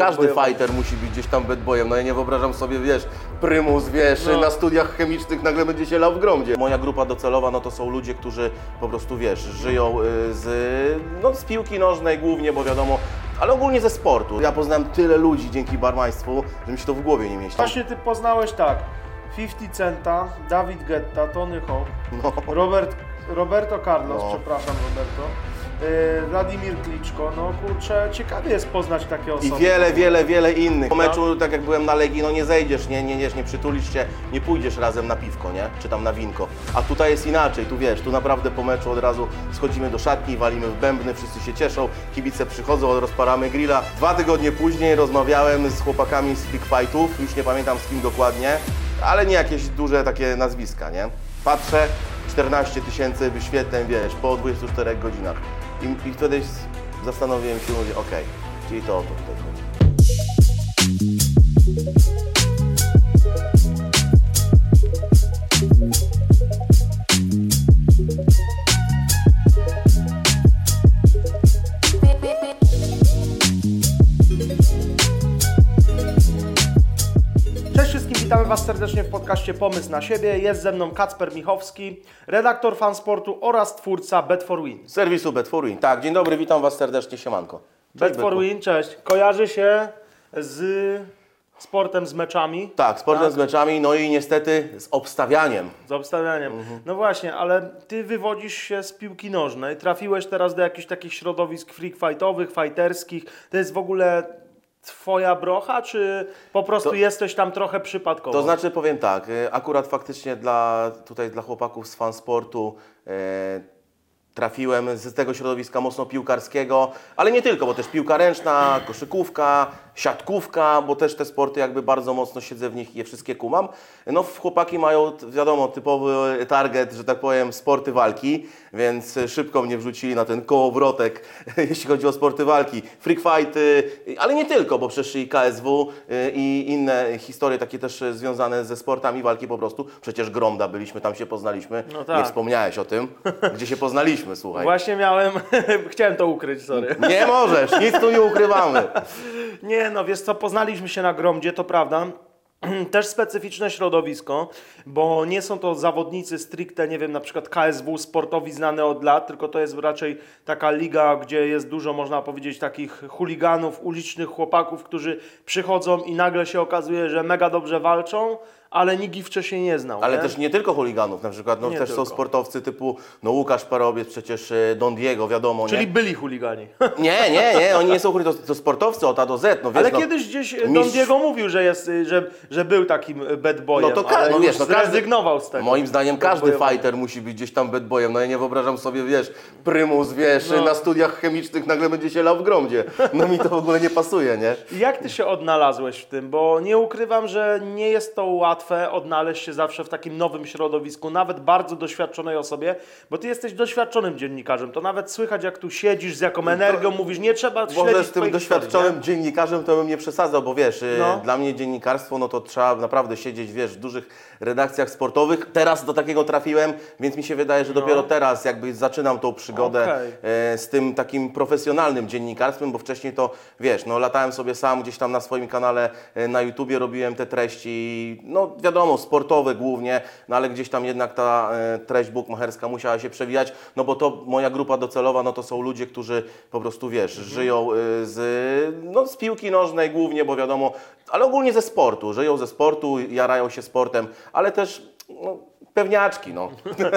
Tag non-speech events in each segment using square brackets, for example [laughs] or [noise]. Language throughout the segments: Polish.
Każdy fighter musi być gdzieś tam bad boyem. No ja nie wyobrażam sobie, wiesz, prymus, wiesz, No. na studiach chemicznych nagle będzie się lał w gromdzie. Moja grupa docelowa, no to są ludzie, którzy po prostu, wiesz, żyją y, z, no, z piłki nożnej głównie, bo wiadomo, ale ogólnie ze sportu. Ja poznałem tyle ludzi dzięki barmaństwu, że mi się to w głowie nie mieści. Właśnie ty poznałeś tak, 50 Centa, David Guetta, Tony Hawk, No. Robert, Roberto Carlos, No. przepraszam Roberto, Wladimir Kliczko, no kurczę, ciekawie jest poznać takie osoby. I wiele, wiele, wiele innych. Po meczu, tak jak byłem na Legii, no nie zejdziesz, nie, nie, nie, nie przytulisz się, nie pójdziesz razem na piwko, nie? Czy tam na winko. A tutaj jest inaczej, tu wiesz, tu naprawdę po meczu od razu schodzimy do szatni, walimy w bębny, wszyscy się cieszą, kibice przychodzą, rozparamy grilla. Dwa tygodnie później rozmawiałem z chłopakami z Big Fightów, już nie pamiętam z kim dokładnie, ale nie jakieś duże takie nazwiska, nie? Patrzę, 14 tysięcy wyświetleń, wiesz, po 24 godzinach. I, i wtedy zastanowiłem się, mówię, okej, czyli to o to tutaj chodzi. Witamy Was serdecznie w podcaście Pomysł na siebie. Jest ze mną Kacper Michowski, redaktor fansportu oraz twórca Bet for Win. serwisu Bet for Win. Tak, dzień dobry, witam Was serdecznie, siemanko. Bet for Win, cześć. Kojarzy się z sportem, z meczami, Tak, sportem Tak. z meczami, no i niestety z obstawianiem. z obstawianiem. No właśnie, ale Ty wywodzisz się z piłki nożnej, trafiłeś teraz do jakichś takich środowisk freak fightowych, fighterskich. To jest w ogóle Twoja brocha, czy po prostu To- jesteś tam trochę przypadkowo? To znaczy, powiem tak, y, akurat faktycznie dla, tutaj dla chłopaków z fansportu e, trafiłem z tego środowiska mocno piłkarskiego, ale nie tylko, bo też piłka ręczna, koszykówka, siatkówka, bo też te sporty jakby bardzo mocno siedzę w nich i je wszystkie kumam. No chłopaki mają, wiadomo, typowy target, że tak powiem, sporty walki, więc szybko mnie wrzucili na ten kołowrotek, [laughs] jeśli chodzi o sporty walki. Freak fighty, ale nie tylko, bo przecież i KSW i inne historie takie też związane ze sportami walki po prostu. Przecież Gromda byliśmy, tam się poznaliśmy. No tak. Nie wspomniałeś o tym, gdzie się poznaliśmy, słuchaj. Właśnie miałem, [laughs] chciałem to ukryć, sorry. Nie możesz, nic tu nie ukrywamy. Nie, no wiesz co, poznaliśmy się na Gromdzie, to prawda. [clears throat] Też specyficzne środowisko, bo nie są to zawodnicy stricte, nie wiem, na przykład KSW, sportowi znany od lat, tylko to jest raczej taka liga, gdzie jest dużo, można powiedzieć, takich chuliganów, ulicznych chłopaków, którzy przychodzą i nagle się okazuje, że mega dobrze walczą, ale nikt ich wcześniej nie znał. Ale nie? też nie tylko chuliganów, na przykład no, Nie też są tylko. sportowcy typu no, Łukasz Parobiec, przecież y, Don Diego, wiadomo, Czyli nie? byli chuligani. [laughs] Nie, nie, nie, oni nie są chuligani, to, to sportowcy od A do Z, no wiesz, Ale no, kiedyś gdzieś Don mistrz- Diego mówił, że, jest, y, że, że był takim y, bad boyem, No to ka- no wiesz, no każdy- zrezygnował z tego. Moim zdaniem każdy fighter musi być gdzieś tam bad boyem. No ja nie wyobrażam sobie, wiesz, prymus, wiesz, No. na studiach chemicznych nagle będzie się lał w gromdzie. No mi to w ogóle nie pasuje, nie? Jak ty się odnalazłeś w tym? Bo nie ukrywam, że nie jest to łatwe odnaleźć się zawsze w takim nowym środowisku, nawet bardzo doświadczonej osobie, bo ty jesteś doświadczonym dziennikarzem. To nawet słychać, jak tu siedzisz, z jaką energią mówisz, nie trzeba Może śledzić z tym doświadczonym historii, dziennikarzem to bym nie przesadzał, bo wiesz, y, No. dla mnie dziennikarstwo, no to trzeba naprawdę siedzieć, wiesz, w dużych redakcjach sportowych. Teraz do takiego trafiłem, więc mi się wydaje, że dopiero teraz jakby zaczynam tą przygodę No. Okej. e, z tym takim profesjonalnym dziennikarstwem, bo wcześniej to, wiesz, no latałem sobie sam gdzieś tam na swoim kanale e, na YouTubie, robiłem te treści, no wiadomo, sportowe głównie, no ale gdzieś tam jednak ta e, treść bukmacherska musiała się przewijać, no bo to moja grupa docelowa, no to są ludzie, którzy po prostu, wiesz, żyją e, z, no, z piłki nożnej głównie, bo wiadomo, ale ogólnie ze sportu, żyją ze sportu, jarają się sportem, ale też, no, pewniaczki, no.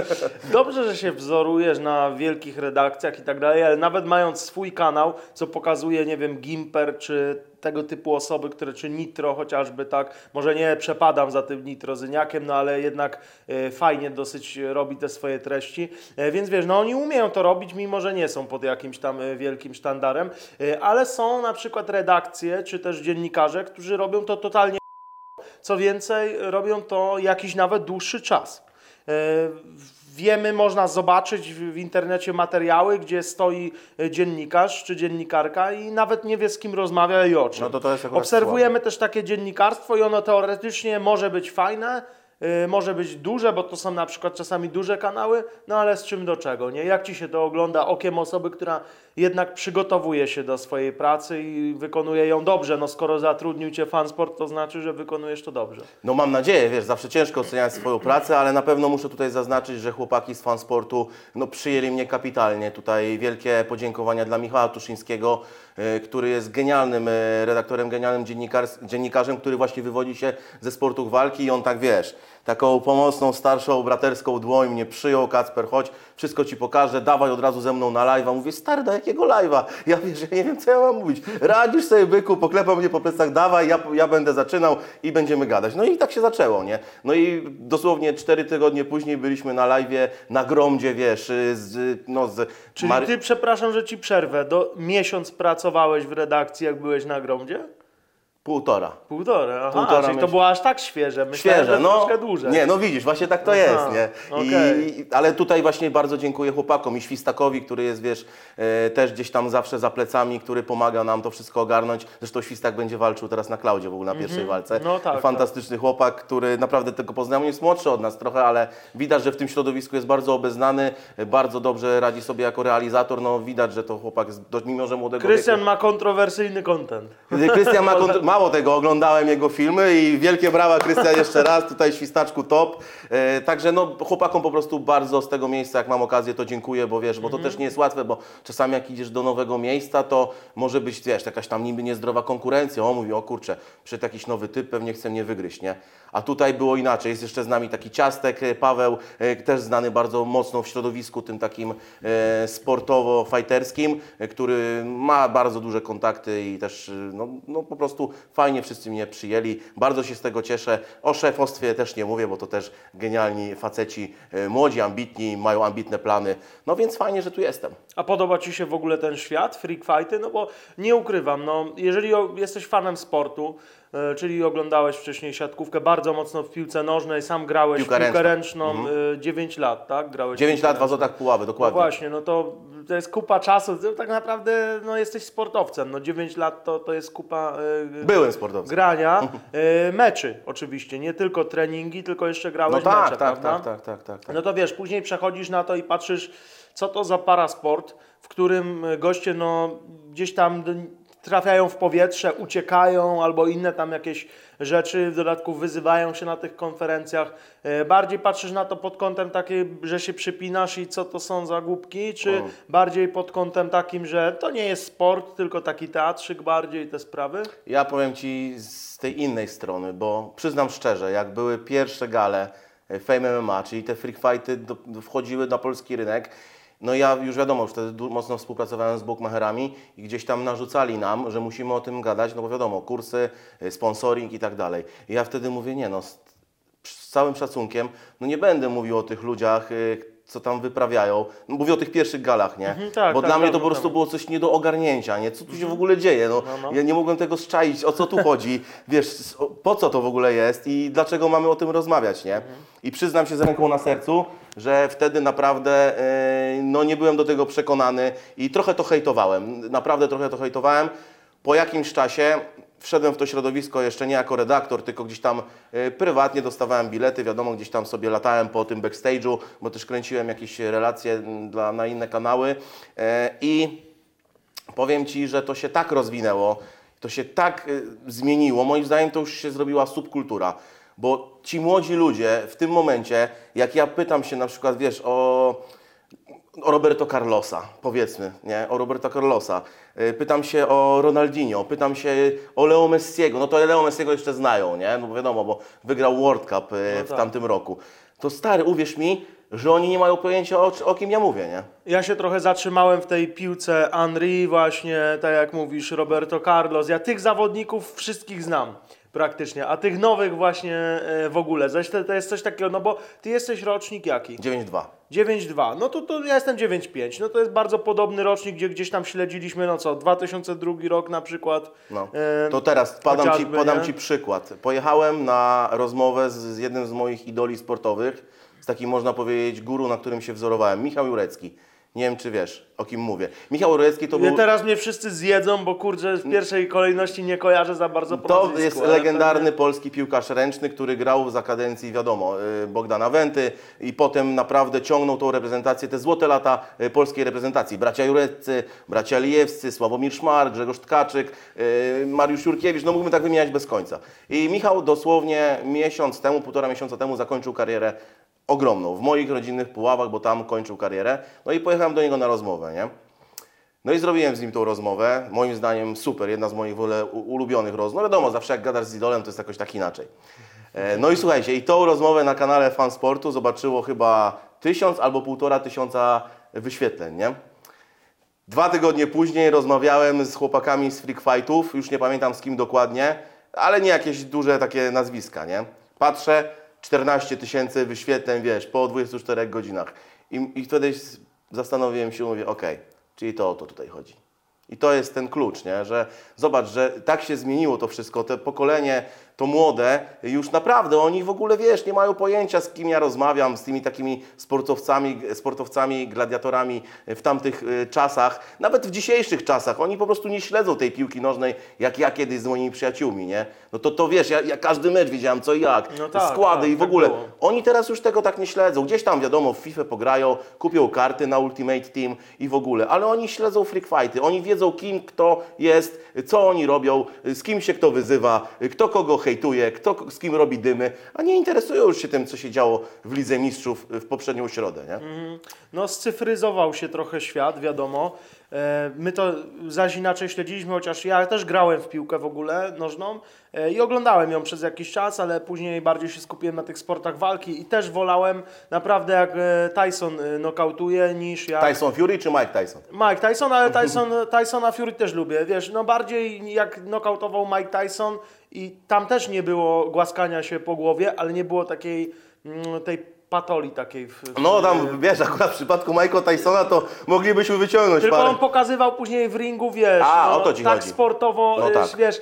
[laughs] Dobrze, że się wzorujesz na wielkich redakcjach i tak dalej, ale nawet mając swój kanał, co pokazuje, nie wiem, Gimper czy tego typu osoby, które czy Nitro chociażby tak, może nie przepadam za tym nitrozyniakiem, no ale jednak e, fajnie dosyć robi te swoje treści, e, więc wiesz, no oni umieją to robić, mimo że nie są pod jakimś tam e, wielkim sztandarem, ale są na przykład redakcje czy też dziennikarze, którzy robią to totalnie co więcej, robią to jakiś nawet dłuższy czas. E, Wiemy, można zobaczyć w internecie materiały, gdzie stoi e, dziennikarz czy dziennikarka i nawet nie wie z kim rozmawia i o czym. No to to jest Obserwujemy też takie dziennikarstwo i ono teoretycznie może być fajne, y, może być duże, bo to są na przykład czasami duże kanały, no ale z czym do czego, nie? Jak Ci się to ogląda okiem osoby, która jednak przygotowuje się do swojej pracy i wykonuje ją dobrze. No skoro zatrudnił Cię fansport, to znaczy, że wykonujesz to dobrze. No mam nadzieję, wiesz, zawsze ciężko oceniać swoją pracę, ale na pewno muszę tutaj zaznaczyć, że chłopaki z fansportu no, przyjęli mnie kapitalnie. Tutaj wielkie podziękowania dla Michała Tuszyńskiego, y, który jest genialnym y, redaktorem, genialnym dziennikarzem, który właśnie wywodzi się ze sportów walki i on tak, wiesz, taką pomocną, starszą, braterską dłoń mnie przyjął, Kacper, chodź, wszystko Ci pokażę, dawaj od razu ze mną na live'a. Mówię, stary, do jakiego live'a? Ja wiesz, ja nie wiem, co ja mam mówić. Radzisz sobie, byku, poklepał mnie po plecach, dawaj, ja, ja będę zaczynał i będziemy gadać. No i tak się zaczęło, nie? No i dosłownie cztery tygodnie później byliśmy na live'ie na Gromdzie, wiesz, z, no z... Czyli Ty, przepraszam, że Ci przerwę, do miesiąc pracowałeś w redakcji, jak byłeś na Gromdzie? Półtora. Półtora, aha, Półtora czyli to było aż tak świeże. Myślałem, Świeże, że no. troszkę dłużej. Nie, no widzisz, właśnie tak to Aha, jest, nie? I, i- ale tutaj właśnie bardzo dziękuję chłopakom i Świstakowi, który jest, wiesz, e, też gdzieś tam zawsze za plecami, który pomaga nam to wszystko ogarnąć. Zresztą Świstak będzie walczył teraz na Klaudzie w ogóle na pierwszej walce. No tak, Fantastyczny chłopak, który naprawdę tego poznałem. Jest młodszy od nas trochę, ale widać, że w tym środowisku jest bardzo obeznany, bardzo dobrze radzi sobie jako realizator. No widać, że to chłopak, mimo że młodego Krystian ma kontrowersyjny content. Krystian ma [laughs] kont- mało tego, oglądałem jego filmy i wielkie brawa Krystian jeszcze raz, tutaj świstaczku top. E, także no chłopakom po prostu bardzo z tego miejsca, jak mam okazję, to dziękuję, bo wiesz, bo to też nie jest łatwe, bo czasami jak idziesz do nowego miejsca, to może być, wiesz, jakaś tam niby niezdrowa konkurencja. O, mówi, o kurczę, przed jakiś nowy typ pewnie chce mnie wygryźć, nie? A tutaj było inaczej. Jest jeszcze z nami taki Ciastek, e, Paweł, e, też znany bardzo mocno w środowisku tym takim e, sportowo-fajterskim, e, który ma bardzo duże kontakty i też e, no, no po prostu fajnie wszyscy mnie przyjęli. Bardzo się z tego cieszę. O szefostwie też nie mówię, bo to też genialni faceci, e, młodzi, ambitni, mają ambitne plany. No więc fajnie, że tu jestem. A podoba Ci się w ogóle ten świat, freak fighty? No bo nie ukrywam, no jeżeli jesteś fanem sportu, czyli oglądałeś wcześniej siatkówkę bardzo mocno w piłce nożnej, sam grałeś Piłka w piłkę ręczną, e, 9 lat, tak? Grałeś w 9 piłkę lat w. Azotach Puławy, No dokładnie. właśnie, no to, to jest kupa czasu, to tak naprawdę no, jesteś sportowcem, no 9 lat to, to jest kupa e, Byłem sportowcem. grania, [laughs] e, meczy oczywiście, nie tylko treningi, tylko jeszcze No grałeś tak, mecze, tak, tak, tak, tak, tak, tak. No to wiesz, później przechodzisz na to i patrzysz, co to za parasport, w którym goście no, gdzieś tam trafiają w powietrze, uciekają albo inne tam jakieś rzeczy, w dodatku wyzywają się na tych konferencjach. E, Bardziej patrzysz na to pod kątem takim, że się przypinasz i co to są za głupki, czy bardziej pod kątem takim, że to nie jest sport, tylko taki teatrzyk bardziej te sprawy? Ja powiem Ci z tej innej strony, bo przyznam szczerze, jak były pierwsze gale e, Fame MMA, czyli te freak fighty do, wchodziły na polski rynek, no ja już wiadomo, wtedy mocno współpracowałem z bookmacherami i gdzieś tam narzucali nam, że musimy o tym gadać, no bo wiadomo, kursy, e, sponsoring i tak dalej. I ja wtedy mówię, nie no, z, z całym szacunkiem, no nie będę mówił o tych ludziach, y, co tam wyprawiają. No, mówię o tych pierwszych galach, nie? tak, Bo tak, dla mnie to po prostu było coś nie do ogarnięcia, nie? Co tu się w ogóle dzieje? No, No, no. Ja nie mogłem tego zczaić, o co tu chodzi, [laughs] wiesz, po co to w ogóle jest i dlaczego mamy o tym rozmawiać, nie? I przyznam się z ręką na sercu, że wtedy naprawdę y, no, nie byłem do tego przekonany i trochę to hejtowałem. Naprawdę trochę to hejtowałem. Po jakimś czasie wszedłem w to środowisko jeszcze nie jako redaktor, tylko gdzieś tam y, prywatnie dostawałem bilety, wiadomo, gdzieś tam sobie latałem po tym backstage'u, bo też kręciłem jakieś relacje mm, dla, na inne kanały. E, i powiem Ci, że to się tak rozwinęło, to się tak y, zmieniło, moim zdaniem to już się zrobiła subkultura, bo ci młodzi ludzie w tym momencie, jak ja pytam się na przykład, wiesz, o o Roberto Carlosa, powiedzmy, nie? O Roberto Carlosa. Y, Pytam się o Ronaldinho, pytam się o Leo Messiego. No to Leo Messiego jeszcze znają, nie? No bo wiadomo, bo wygrał World Cup y, No w tak. tamtym roku. To stary, uwierz mi, że oni nie mają pojęcia o, o kim ja mówię, nie? Ja się trochę zatrzymałem w tej piłce Henry właśnie, tak jak mówisz, Roberto Carlos. Ja tych zawodników wszystkich znam praktycznie, a tych nowych właśnie e, w ogóle. Zaś to, to jest coś takiego, no bo ty jesteś rocznik jaki? 9-2. 9-2, no to, to ja jestem 9-5, no to jest bardzo podobny rocznik, gdzie gdzieś tam śledziliśmy, no co, 2002 rok na przykład. No. E, To teraz podam, ci, podam nie? ci przykład. Pojechałem na rozmowę z, z jednym z moich idoli sportowych, z takim można powiedzieć guru, na którym się wzorowałem, Michał Jurecki. Nie wiem, czy wiesz, o kim mówię. Michał Rojecki to Nie, był... teraz mnie wszyscy zjedzą, bo kurczę w pierwszej kolejności nie kojarzę za bardzo po To jest legendarny polski piłkarz ręczny, który grał za kadencji, wiadomo, y, Bogdana Wenty i potem naprawdę ciągnął tą reprezentację, te złote lata y, polskiej reprezentacji. Bracia Jureccy, bracia Lijewscy, Sławomir Szmar, Grzegorz Tkaczyk, y, Mariusz Jurkiewicz, no mógłbym tak wymieniać bez końca. I Michał dosłownie miesiąc temu, półtora miesiąca temu zakończył karierę ogromną w moich rodzinnych Puławach, bo tam kończył karierę. No i pojechałem do niego na rozmowę, nie? No i zrobiłem z nim tą rozmowę. Moim zdaniem super, jedna z moich ulubionych rozmów. No wiadomo, zawsze jak gadasz z idolem, to jest jakoś tak inaczej. E, No i słuchajcie, i tą rozmowę na kanale Fan Sportu zobaczyło chyba tysiąc albo półtora tysiąca wyświetleń, nie? Dwa tygodnie później rozmawiałem z chłopakami z Freak Fightów, już nie pamiętam z kim dokładnie, ale nie jakieś duże takie nazwiska, nie? Patrzę, 14 tysięcy wyświetleń, wiesz, po 24 godzinach. I, i wtedy zastanowiłem się, mówię, okej, czyli to o to tutaj chodzi. I to jest ten klucz, nie? że zobacz, że tak się zmieniło to wszystko, te pokolenie, to młode, już naprawdę oni w ogóle, wiesz, nie mają pojęcia z kim ja rozmawiam, z tymi takimi sportowcami, sportowcami, gladiatorami w tamtych y, czasach, nawet w dzisiejszych czasach, oni po prostu nie śledzą tej piłki nożnej, jak ja kiedyś z moimi przyjaciółmi, nie? No to, to wiesz, ja, ja każdy mecz wiedziałem co i jak, No tak, składy tak, i w tak ogóle. było. Oni teraz już tego tak nie śledzą. Gdzieś tam, wiadomo, w FIFA pograją, kupią karty na Ultimate Team i w ogóle, ale oni śledzą freak fighty. Oni wiedzą, kim kto jest, co oni robią, z kim się kto wyzywa, kto kogo hejtuje, kto z kim robi dymy, a nie interesują już się tym, co się działo w Lidze Mistrzów w poprzednią środę, nie? No scyfryzował się trochę świat, wiadomo. E, My to zaś inaczej śledziliśmy, chociaż ja też grałem w piłkę w ogóle nożną e, i oglądałem ją przez jakiś czas, ale później bardziej się skupiłem na tych sportach walki i też wolałem naprawdę jak e, Tyson e, nokautuje niż jak... Tyson Fury czy Mike Tyson? Mike Tyson, ale [laughs] Tyson, Tysona Fury też lubię. Wiesz, no bardziej jak nokautował Mike Tyson i tam też nie było głaskania się po głowie, ale nie było takiej mm, tej patoli takiej. W, w, No tam, wiesz, akurat w przypadku Michaela Tysona to moglibyśmy wyciągnąć Tylko parę. on pokazywał później w ringu, wiesz, A, no, o to ci tak chodzi. sportowo, No tak. wiesz.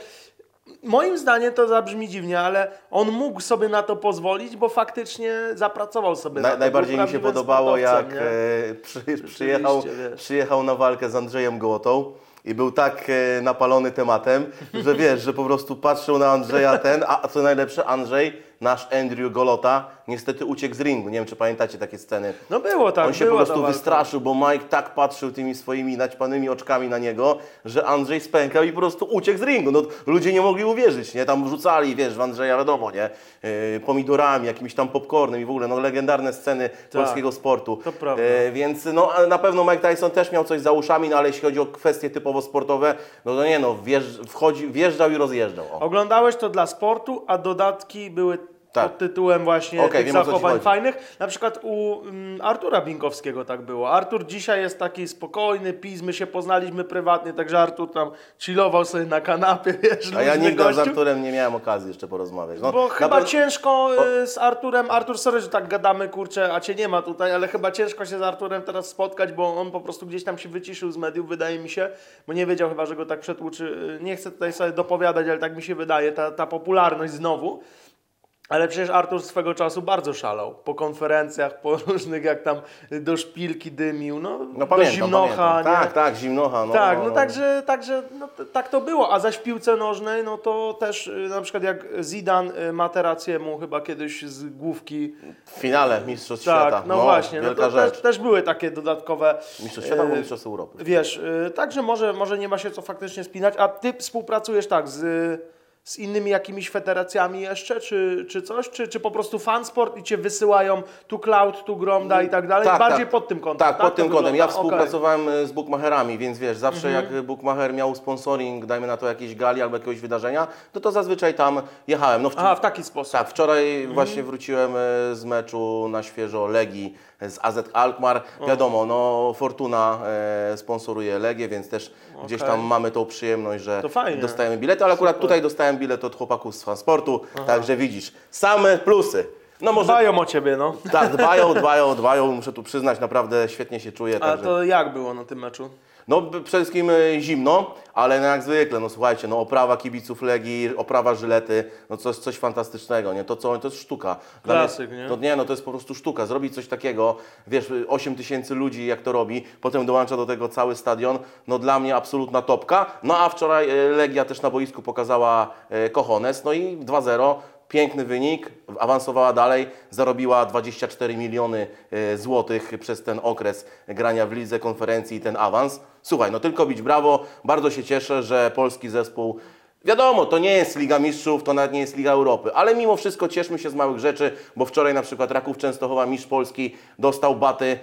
Moim zdaniem to zabrzmi dziwnie, ale on mógł sobie na to pozwolić, bo faktycznie zapracował sobie na Na, to. najbardziej mi się podobało, jak e, przy, przyjechał, przyjechał na walkę z Andrzejem Gołotą i był tak e, napalony tematem, że wiesz, że po prostu patrzył na Andrzeja ten, a co najlepsze, Andrzej, nasz Andrew Golota, niestety uciekł z ringu. Nie wiem, czy pamiętacie takie sceny. No było tak, On się po prostu wystraszył, bo Mike tak patrzył tymi swoimi naćpanymi oczkami na niego, że Andrzej spękał i po prostu uciekł z ringu. No, ludzie nie mogli uwierzyć, nie? Tam rzucali, wiesz, w Andrzeja wiadomo, nie? Yy, pomidorami, jakimś tam popcornem i w ogóle, no legendarne sceny polskiego sportu. to prawda. Yy, więc no, na pewno Mike Tyson też miał coś za uszami, no ale jeśli chodzi o kwestie typowo sportowe, no to nie no, wjeżdż, wchodzi, wjeżdżał i rozjeżdżał. O. Oglądałeś to dla sportu, a dodatki były Tak. pod tytułem właśnie Okej, tych zachowań fajnych. Na przykład u mm, Artura Binkowskiego tak było. Artur dzisiaj jest taki spokojny, pis, my się poznaliśmy prywatnie, także Artur tam chillował sobie na kanapie, [laughs] wiesz, A ja nigdy z gościu. Arturem nie miałem okazji jeszcze porozmawiać. No, Bo chyba pewno- ciężko y, z Arturem, Artur, sorry, że tak gadamy, kurczę, a cię nie ma tutaj, ale chyba ciężko się z Arturem teraz spotkać, bo on po prostu gdzieś tam się wyciszył z mediów, wydaje mi się, bo nie wiedział chyba, że go tak przetłuczy. Y, Nie chcę tutaj sobie dopowiadać, ale tak mi się wydaje, ta, ta popularność znowu. Ale przecież Artur swego czasu bardzo szalał. Po konferencjach, po [laughs] różnych, jak tam do szpilki dymił, no, No do pamiętam, zimnocha. pamiętam. Tak, tak, zimnocha. No, Tak, no, no no. także, także no, tak to było. A zaś w piłce nożnej, no to też y, na przykład jak Zidane y, Materacjemu chyba kiedyś z główki. W finale Mistrzostw Tak, Świata. no, właśnie. No to rzecz. też, też były takie dodatkowe. Mistrzostw Świata albo y, Mistrzostw Europy. Wiesz, także może, może nie ma się co faktycznie spinać. A ty współpracujesz tak z, z innymi jakimiś federacjami jeszcze, czy, czy coś? Czy, czy po prostu fansport i cię wysyłają tu Cloud, tu Gromda i tak dalej? Tak, Bardziej tak. pod tym kątem. Tak, pod to tym kątem. Ja wygląda? Współpracowałem e, z bookmacherami, więc wiesz, zawsze Mhm. jak bookmacher miał sponsoring, dajmy na to jakiejś gali albo jakiegoś wydarzenia, to to zazwyczaj tam jechałem. No, w, Aha, w taki sposób. tak, wczoraj Mhm. właśnie wróciłem e, z meczu na świeżo Legii z AZ Alkmaar. Wiadomo, no Fortuna e, sponsoruje Legię, więc też gdzieś tam mamy tą przyjemność, że dostajemy bilety, ale akurat tutaj dostałem bilet od chłopaków z Fansportu, także widzisz, same plusy. No może Dbają o ciebie, no. tak, dbają, dbają, dbają, muszę tu przyznać, naprawdę świetnie się czuję. A Także... to jak było na tym meczu? No przede wszystkim e, zimno, ale no jak zwykle, no słuchajcie, no oprawa kibiców Legii, oprawa żylety, no coś, coś fantastycznego, nie? To, co, to jest sztuka. Dla Klasyk, mnie, nie? To, nie, no to jest po prostu sztuka. Zrobić coś takiego, wiesz, 8 tysięcy ludzi jak to robi, potem dołącza do tego cały stadion, no dla mnie absolutna topka. No a wczoraj e, Legia też na boisku pokazała e, Kochones, no i 2-0. Piękny wynik, awansowała dalej, zarobiła 24 miliony e, złotych przez ten okres grania w lidze konferencji i ten awans. Słuchaj, no tylko bić brawo, bardzo się cieszę, że polski zespół Wiadomo, to nie jest Liga Mistrzów, to nawet nie jest Liga Europy, ale mimo wszystko cieszmy się z małych rzeczy, bo wczoraj na przykład Raków Częstochowa, mistrz Polski, dostał baty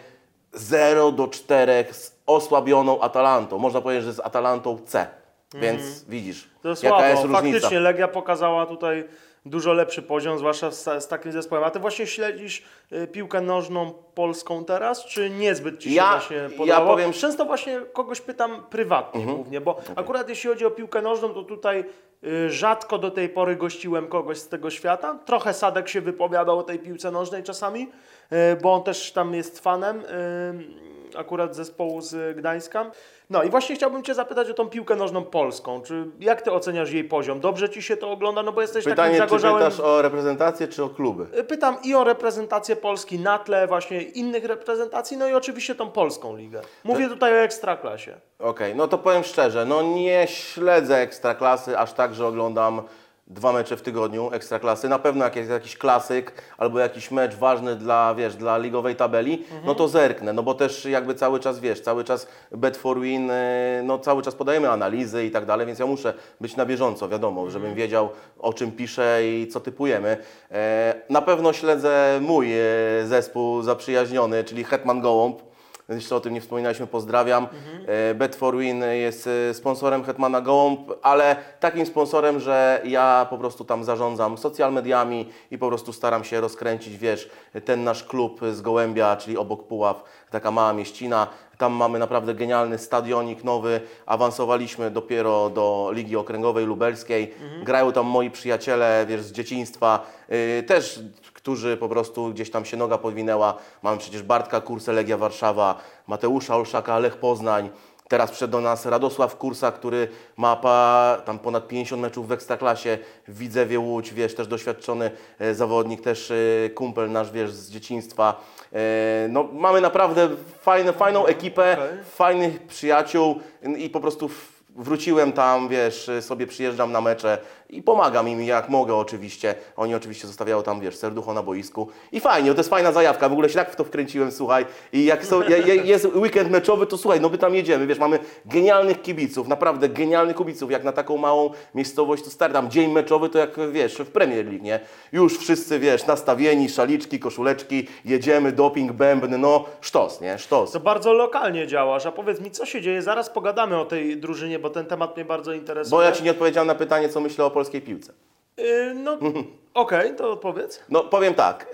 0 do 4 z osłabioną Atalantą. Można powiedzieć, że z Atalantą C. Więc widzisz, Mhm. To jaka słabo. jest różnica. Faktycznie Legia pokazała tutaj dużo lepszy poziom, zwłaszcza z, z takim zespołem. A ty właśnie śledzisz y, piłkę nożną polską teraz, czy niezbyt ci się Ja- właśnie ja podobało? powiem- Często właśnie kogoś pytam prywatnie głównie, bo akurat jeśli chodzi o piłkę nożną, to tutaj y, rzadko do tej pory gościłem kogoś z tego świata. Trochę Sadek się wypowiadał o tej piłce nożnej czasami, y, bo on też tam jest fanem akurat zespołu z Gdańska. No i właśnie chciałbym Cię zapytać o tą piłkę nożną polską. Czy jak Ty oceniasz jej poziom? Dobrze Ci się to ogląda? No bo jesteś takim Pytanie, czy zagorzałym... pytasz o reprezentację, czy o kluby? Pytam i o reprezentację Polski na tle właśnie innych reprezentacji, no i oczywiście tą polską ligę. Mówię tutaj o Ekstraklasie. Okej, no to powiem szczerze, no nie śledzę Ekstraklasy aż tak, że oglądam dwa mecze w tygodniu Ekstraklasy. Na pewno jak jest jakiś klasyk albo jakiś mecz ważny dla, wiesz, dla ligowej tabeli, no to zerknę, no bo też jakby cały czas, wiesz, cały czas bet for win, y, no cały czas podajemy analizy i tak dalej, więc ja muszę być na bieżąco, wiadomo, żebym wiedział o czym piszę i co typujemy. E, Na pewno śledzę mój e, zespół zaprzyjaźniony, czyli Hetman Gołąb. Jeszcze o tym nie wspominaliśmy, pozdrawiam. E, Bet for Win jest e, sponsorem Hetmana Gołąb, ale takim sponsorem, że ja po prostu tam zarządzam social mediami i po prostu staram się rozkręcić, wiesz, ten nasz klub z Gołębia, czyli obok Puław, taka mała mieścina. Tam mamy naprawdę genialny stadionik nowy. Awansowaliśmy dopiero do Ligi Okręgowej Lubelskiej. Grają tam moi przyjaciele, wiesz, z dzieciństwa. Yy, też którzy po prostu gdzieś tam się noga podwinęła. Mamy przecież Bartka Kursę, Legia Warszawa, Mateusza Olszaka, Lech Poznań. Teraz przyszedł do nas Radosław Kursa, który ma pa, tam ponad 50 meczów w Ekstraklasie, w Widzewie Łódź, wiesz, też doświadczony e, zawodnik, też e, kumpel nasz, wiesz, z dzieciństwa. E, no, mamy naprawdę fajne, fajną ekipę, okej. fajnych przyjaciół i po prostu wróciłem tam, wiesz, sobie przyjeżdżam na mecze i pomagam im jak mogę oczywiście. Oni oczywiście zostawiają tam, wiesz, serducho na boisku i fajnie, to jest fajna zajawka, w ogóle się tak w to wkręciłem, słuchaj. I jak są, je, je, jest weekend meczowy, to słuchaj, no my tam jedziemy, wiesz, mamy genialnych kibiców, naprawdę genialnych kibiców, jak na taką małą miejscowość, to stary, tam dzień meczowy to jak, wiesz, w Premier League, nie? Już wszyscy, wiesz, nastawieni, szaliczki, koszuleczki, jedziemy, doping, bębny, no sztos, nie? Sztos. To bardzo lokalnie działasz, a powiedz mi, co się dzieje? Zaraz pogadamy o tej drużynie, bo ten temat mnie bardzo interesuje. Bo ja Ci nie odpowiedziałem na pytanie, co myślę o polskiej piłce. Yy, no, [laughs] okej, to odpowiedz. No powiem tak,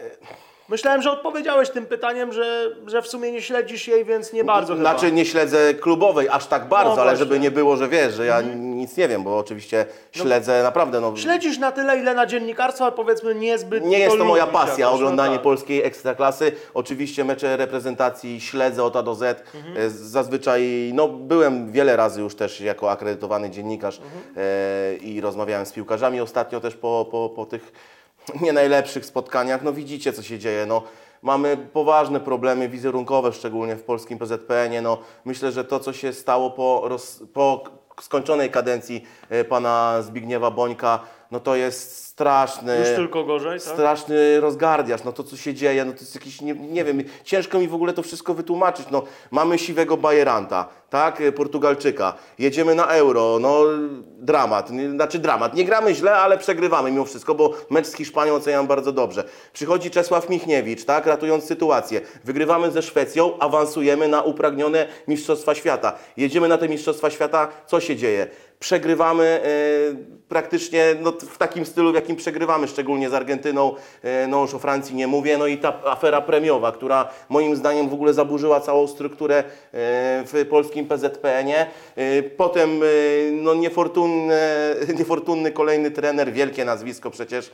Myślałem, że odpowiedziałeś tym pytaniem, że, że w sumie nie śledzisz jej, więc nie bardzo chyba. znaczy nie śledzę klubowej aż tak bardzo, No ale żeby nie było, że wiesz, że ja nic nie wiem, bo oczywiście śledzę naprawdę, no Śledzisz na tyle, ile na dziennikarstwo, ale powiedzmy niezbyt nie jest to moja pasja, no oglądanie tak. polskiej ekstraklasy. Oczywiście mecze reprezentacji śledzę od A do Z. Mhm. E, Zazwyczaj, no byłem wiele razy już też jako akredytowany dziennikarz Mhm. e, i rozmawiałem z piłkarzami ostatnio też po, po, po tych [laughs] nie najlepszych spotkaniach. No widzicie, co się dzieje. No, mamy poważne problemy wizerunkowe, szczególnie w polskim PZPN-ie. No, myślę, że to, co się stało po, roz, po skończonej kadencji e, pana Zbigniewa Bońka, no to jest straszny. Już tylko gorzej, tak? Straszny rozgardiasz, no to co się dzieje, no to jest jakiś, nie, nie wiem, ciężko mi w ogóle to wszystko wytłumaczyć, no mamy siwego Bajeranta, tak, Portugalczyka, jedziemy na Euro, no dramat, znaczy dramat, nie gramy źle, ale przegrywamy mimo wszystko, bo mecz z Hiszpanią oceniam bardzo dobrze. Przychodzi Czesław Michniewicz, tak, ratując sytuację, wygrywamy ze Szwecją, awansujemy na upragnione Mistrzostwa Świata, jedziemy na te Mistrzostwa Świata, co się dzieje? Przegrywamy y, praktycznie no, w takim stylu, w jakim przegrywamy, szczególnie z Argentyną, y, no już o Francji nie mówię, no i ta afera premiowa, która moim zdaniem w ogóle zaburzyła całą strukturę y, w polskim PZPN-ie. Y, Potem no, niefortunny, [laughs] niefortunny kolejny trener, wielkie nazwisko przecież,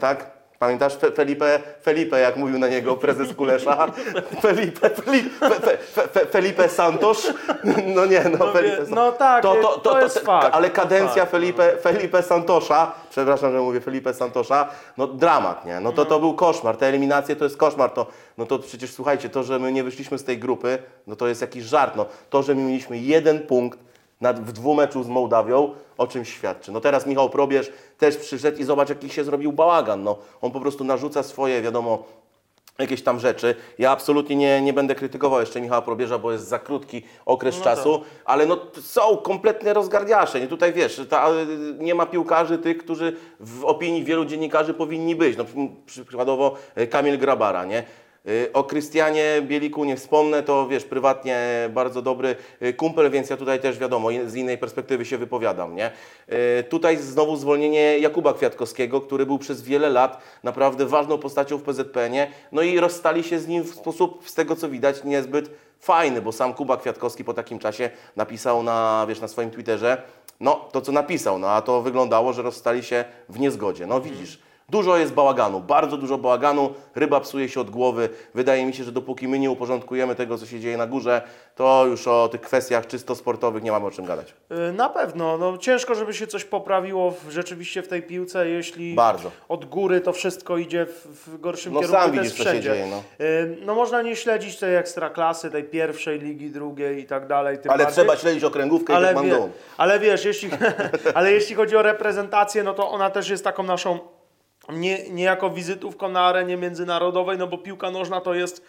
tak? Pamiętasz Fe, Felipe, Felipe, jak mówił na niego prezes Kulesza? [laughs] Felipe, Felipe, Fe, Fe, Fe, Felipe Santos? [laughs] No nie, no, No Felipe Santos. no tak, to jest fakt, Ale to kadencja fakt, Felipe, Felipe Santosza, przepraszam, że mówię Felipe Santosza, no dramat, nie? No to to był koszmar, te eliminacje to jest koszmar, to, no to przecież słuchajcie, to, że my nie wyszliśmy z tej grupy, no to jest jakiś żart, no to, że my mieliśmy jeden punkt, w dwumeczu z Mołdawią, o czym świadczy. No teraz Michał Probierz też przyszedł i zobacz, jaki się zrobił bałagan. No, on po prostu narzuca swoje, wiadomo, jakieś tam rzeczy. Ja absolutnie nie, nie będę krytykował jeszcze Michała Probierza, bo jest za krótki okres czasu, ale no są kompletne rozgardiasze. Nie tutaj wiesz, ta, y, nie ma piłkarzy tych, którzy w opinii wielu dziennikarzy powinni być. No, przy- przykładowo y, Kamil Grabara, nie? Y, O Krystianie Bieliku nie wspomnę, to wiesz, prywatnie bardzo dobry y, kumpel, więc ja tutaj też wiadomo, z innej perspektywy się wypowiadam, nie? Y, Tutaj znowu zwolnienie Jakuba Kwiatkowskiego, który był przez wiele lat naprawdę ważną postacią w PZPN-ie, no i rozstali się z nim w sposób, z tego co widać, niezbyt fajny, bo sam Kuba Kwiatkowski po takim czasie napisał na, wiesz, na swoim Twitterze, no to co napisał, no a to wyglądało, że rozstali się w niezgodzie. No widzisz, Dużo jest bałaganu, bardzo dużo bałaganu, ryba psuje się od głowy. Wydaje mi się, że dopóki my nie uporządkujemy tego, co się dzieje na górze, to już o tych kwestiach czysto sportowych nie mamy o czym gadać. Y, Na pewno, no ciężko, żeby się coś poprawiło w, rzeczywiście w tej piłce, jeśli Bardzo. od góry to wszystko idzie w, w gorszym No kierunku. sam widzisz, co się dzieje, no. Y, no można nie śledzić tej ekstraklasy, tej pierwszej ligi, drugiej i tak dalej. Ale bardziej. trzeba śledzić okręgówkę i ale, Hetman wie, Dom. ale wiesz, jeśli, [laughs] ale jeśli chodzi o reprezentację, no to ona też jest taką naszą nie, niejako wizytówką na arenie międzynarodowej, no bo piłka nożna to jest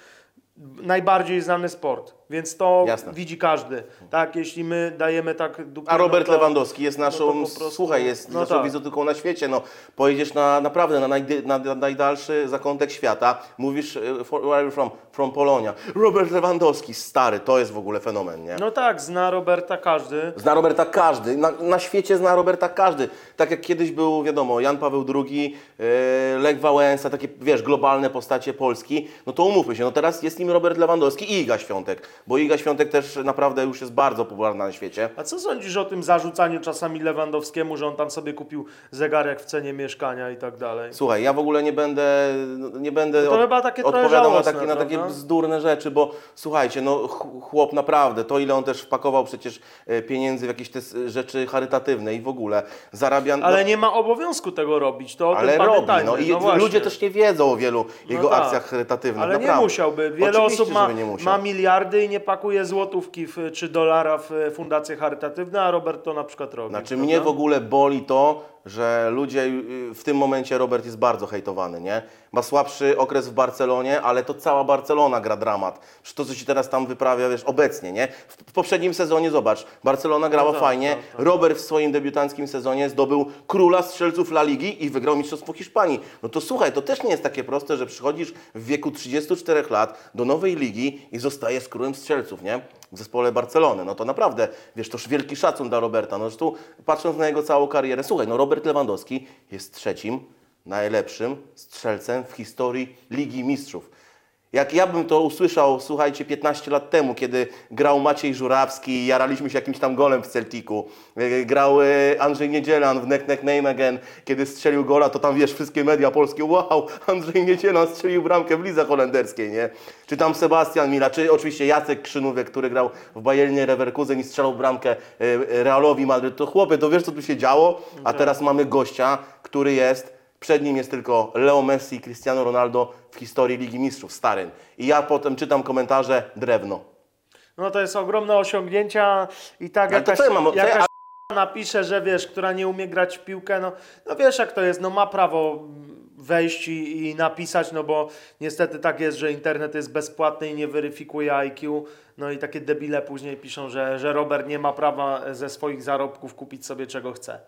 najbardziej znany sport, więc to Jasne. widzi każdy. Tak, jeśli my dajemy tak dupy, A Robert no to, Lewandowski jest naszą, no to po prostu- słuchaj, jest no naszą tak. wizytówką na świecie. No, pojedziesz na, naprawdę na, najdy, na, na najdalszy zakątek świata, mówisz, e, for, where are you from? From Polonia. Robert Lewandowski, stary, to jest w ogóle fenomen, nie? No tak, zna Roberta każdy. Zna Roberta każdy, na, na świecie zna Roberta każdy. Tak jak kiedyś był, wiadomo, Jan Paweł II, e, Lech Wałęsa, takie, wiesz, globalne postacie Polski, no to umówmy się, no teraz jest nim Robert Lewandowski i Iga Świątek, bo Iga Świątek też naprawdę już jest bardzo popularna na świecie. A co sądzisz o tym zarzucaniu czasami Lewandowskiemu, że on tam sobie kupił zegarek w cenie mieszkania i tak dalej? Słuchaj, ja w ogóle nie będę, nie będę No to chyba takie odpowiadał na takie, na takie bzdurne rzeczy, bo słuchajcie, no ch- chłop naprawdę, to ile on też wpakował przecież e, pieniędzy w jakieś te rzeczy charytatywne i w ogóle zarabia... no, Ale nie ma obowiązku tego robić, to o Ale tym robi, no i właśnie. ludzie też nie wiedzą o wielu jego tak. akcjach charytatywnych. Ale nie naprawdę. musiałby. Wiele Oczywiście, osób ma, nie ma miliardy i nie pakuje złotówki w, czy dolara w e, fundacje charytatywne, a Robert to na przykład robi. Znaczy prawda? mnie w ogóle boli to, że ludzie, y, w tym momencie Robert jest bardzo hejtowany, nie? Ma słabszy okres w Barcelonie, ale to cała Barcelona gra dramat. Że to, co się teraz tam wyprawia, wiesz, obecnie, nie? W, poprzednim sezonie, zobacz, Barcelona grała tak, fajnie, tak, tak. Robert w swoim debiutanckim sezonie zdobył króla strzelców La Ligi i wygrał Mistrzostwo Hiszpanii. No to słuchaj, to też nie jest takie proste, że przychodzisz w wieku 34 lat do nowej ligi i zostajesz królem strzelców, nie? W zespole Barcelony. No to naprawdę, wiesz, toż wielki szacun dla Roberta. No zresztą patrząc na jego całą karierę, słuchaj, no Robert Lewandowski jest trzecim najlepszym strzelcem w historii Ligi Mistrzów. Jak ja bym to usłyszał, słuchajcie, 15 lat temu, kiedy grał Maciej Żurawski i jaraliśmy się jakimś tam golem w Celticu, e, grał e, Andrzej Niedzielan w Neck Neck Name Again, kiedy strzelił gola, to tam wiesz, wszystkie media polskie, wow, [laughs] Andrzej Niedzielan strzelił bramkę w lidze holenderskiej, nie? Czy tam Sebastian Mila, czy oczywiście Jacek Krzynówek, który grał w Bayernie Leverkusen i strzelał bramkę e, Realowi Madryt. To chłopie, to wiesz, co tu się działo? A teraz mamy gościa, który jest przed nim jest tylko Leo Messi i Cristiano Ronaldo w historii Ligi Mistrzów, starym. I ja potem czytam komentarze, drewno. No to jest ogromne osiągnięcia i tak Ale to jakaś, co ja mam- co ja- jakaś [laughs] napisze, że wiesz, która nie umie grać w piłkę, no, no wiesz jak to jest, no ma prawo wejść i, i napisać, no bo niestety tak jest, że internet jest bezpłatny i nie weryfikuje IQ, no i takie debile później piszą, że, że Robert nie ma prawa ze swoich zarobków kupić sobie czego chce.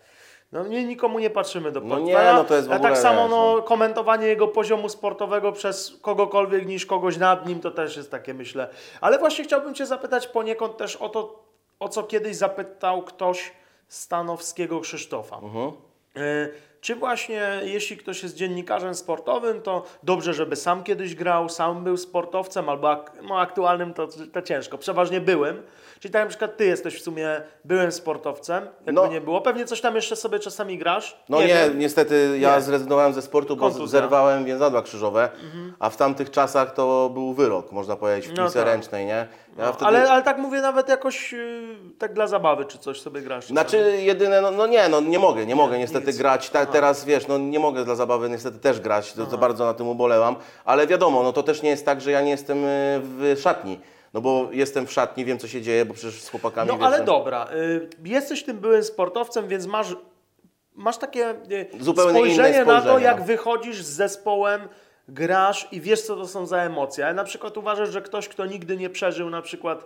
No nie, nikomu nie patrzymy do No portfela. nie, no to jest w A ogóle, tak samo wiesz, no, komentowanie jego poziomu sportowego przez kogokolwiek niż kogoś nad nim, to też jest takie, myślę. Ale właśnie chciałbym Cię zapytać poniekąd też o to, o co kiedyś zapytał ktoś Stanowskiego Krzysztofa. Mhm. Y, czy właśnie jeśli ktoś jest dziennikarzem sportowym, to dobrze, żeby sam kiedyś grał, sam był sportowcem, albo ak no, aktualnym to, to ciężko, przeważnie byłym. Czyli tak na przykład ty jesteś w sumie byłym sportowcem, jakby No. nie było. Pewnie coś tam jeszcze sobie czasami grasz. No nie, wiem. niestety ja Nie. zrezygnowałem ze sportu, bo Kontuzja. zerwałem więzadła krzyżowe, a w tamtych czasach to był wyrok, można powiedzieć, w No piłce tak. ręcznej, nie? Ja No, wtedy... ale, ale tak mówię nawet jakoś yy, tak dla zabawy, czy coś sobie grasz. Znaczy jedyne, no, no nie, no nie mogę, nie mogę niestety nic. grać. Ta, teraz wiesz, no nie mogę dla zabawy niestety też grać, to, to bardzo na tym ubolewam, ale wiadomo, no to też nie jest tak, że ja nie jestem y, w szatni. No bo jestem w szatni, wiem co się dzieje, bo przecież z chłopakami No wiesz, ale no- dobra, y, jesteś tym byłym sportowcem, więc masz, masz takie y, Zupełnie inne spojrzenie na to, spojrzenie. jak wychodzisz z zespołem, grasz i wiesz, co to są za emocje. Ale na przykład uważasz, że ktoś, kto nigdy nie przeżył, na przykład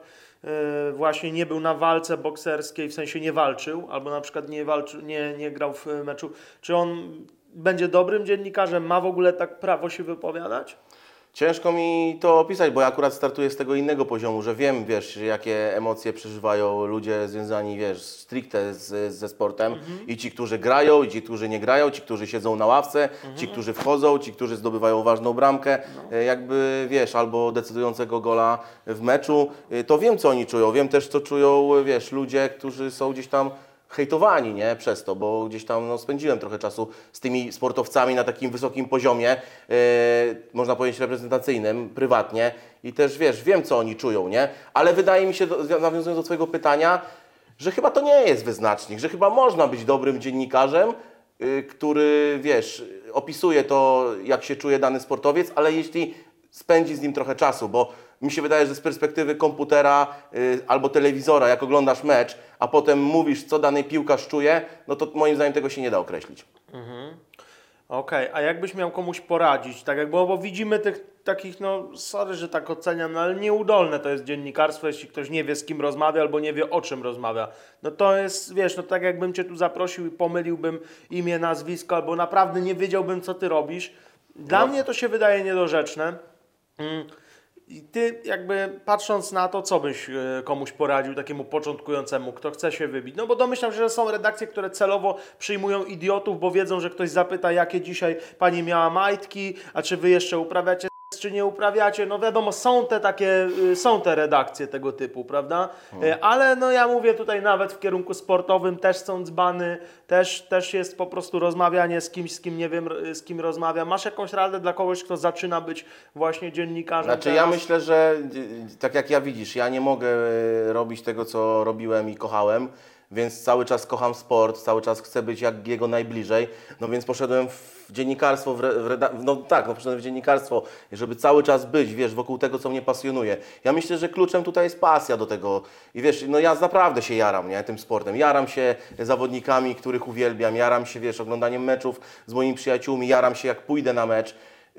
właśnie nie był na walce bokserskiej, w sensie nie walczył, albo na przykład nie, walczył, nie, nie grał w meczu, czy on będzie dobrym dziennikarzem, ma w ogóle tak prawo się wypowiadać? Ciężko mi to opisać, bo ja akurat startuję z tego innego poziomu, że wiem, wiesz, jakie emocje przeżywają ludzie związani, wiesz, stricte z, ze sportem. I ci, którzy grają, i ci, którzy nie grają, ci, którzy siedzą na ławce, ci, którzy wchodzą, ci, którzy zdobywają ważną bramkę, e, jakby, wiesz, albo decydującego gola w meczu. E, To wiem, co oni czują. Wiem też, co czują, wiesz, ludzie, którzy są gdzieś tam hejtowani, nie? Przez to, bo gdzieś tam no, spędziłem trochę czasu z tymi sportowcami na takim wysokim poziomie, e, można powiedzieć reprezentacyjnym, prywatnie i też, wiesz, wiem, co oni czują, nie? Ale wydaje mi się, nawiązując do Twojego pytania, że chyba to nie jest wyznacznik, że chyba można być dobrym dziennikarzem, y, który, wiesz, opisuje to, jak się czuje dany sportowiec, ale jeśli spędzi z nim trochę czasu, bo mi się wydaje, że z perspektywy komputera y, albo telewizora, jak oglądasz mecz, a potem mówisz, co dany piłkarz czuje, no to moim zdaniem tego się nie da określić. Okej, a jakbyś miał komuś poradzić, tak jak, bo, bo widzimy tych takich, no sorry, że tak oceniam, no, ale nieudolne to jest dziennikarstwo, jeśli ktoś nie wie z kim rozmawia albo nie wie o czym rozmawia. No to jest, wiesz, no tak jakbym Cię tu zaprosił i pomyliłbym imię, nazwisko, albo naprawdę nie wiedziałbym co Ty robisz. Dla No. mnie to się wydaje niedorzeczne. Mm. I ty jakby patrząc na to, co byś e, komuś poradził takiemu początkującemu, kto chce się wybić? No bo domyślam się, że są redakcje, które celowo przyjmują idiotów, bo wiedzą, że ktoś zapyta, jakie dzisiaj pani miała majtki, a czy wy jeszcze uprawiacie czy nie uprawiacie. No wiadomo, są te takie, y, są te redakcje tego typu, prawda? E, Ale no ja mówię tutaj nawet w kierunku sportowym też są dzbany, też, też jest po prostu rozmawianie z kimś, z kim nie wiem, z kim rozmawiam. Masz jakąś radę dla kogoś, kto zaczyna być właśnie dziennikarzem Znaczy teraz? ja myślę, że y, tak jak ja widzisz, ja nie mogę y, robić tego, co robiłem i kochałem, więc cały czas kocham sport, cały czas chcę być jak jego najbliżej, no więc poszedłem w dziennikarstwo, w, w no tak, no poszedłem w dziennikarstwo, żeby cały czas być, wiesz, wokół tego, co mnie pasjonuje. Ja myślę, że kluczem tutaj jest pasja do tego i wiesz, no ja naprawdę się jaram, nie, tym sportem. Jaram się zawodnikami, których uwielbiam, jaram się, wiesz, oglądaniem meczów z moimi przyjaciółmi, jaram się jak pójdę na mecz.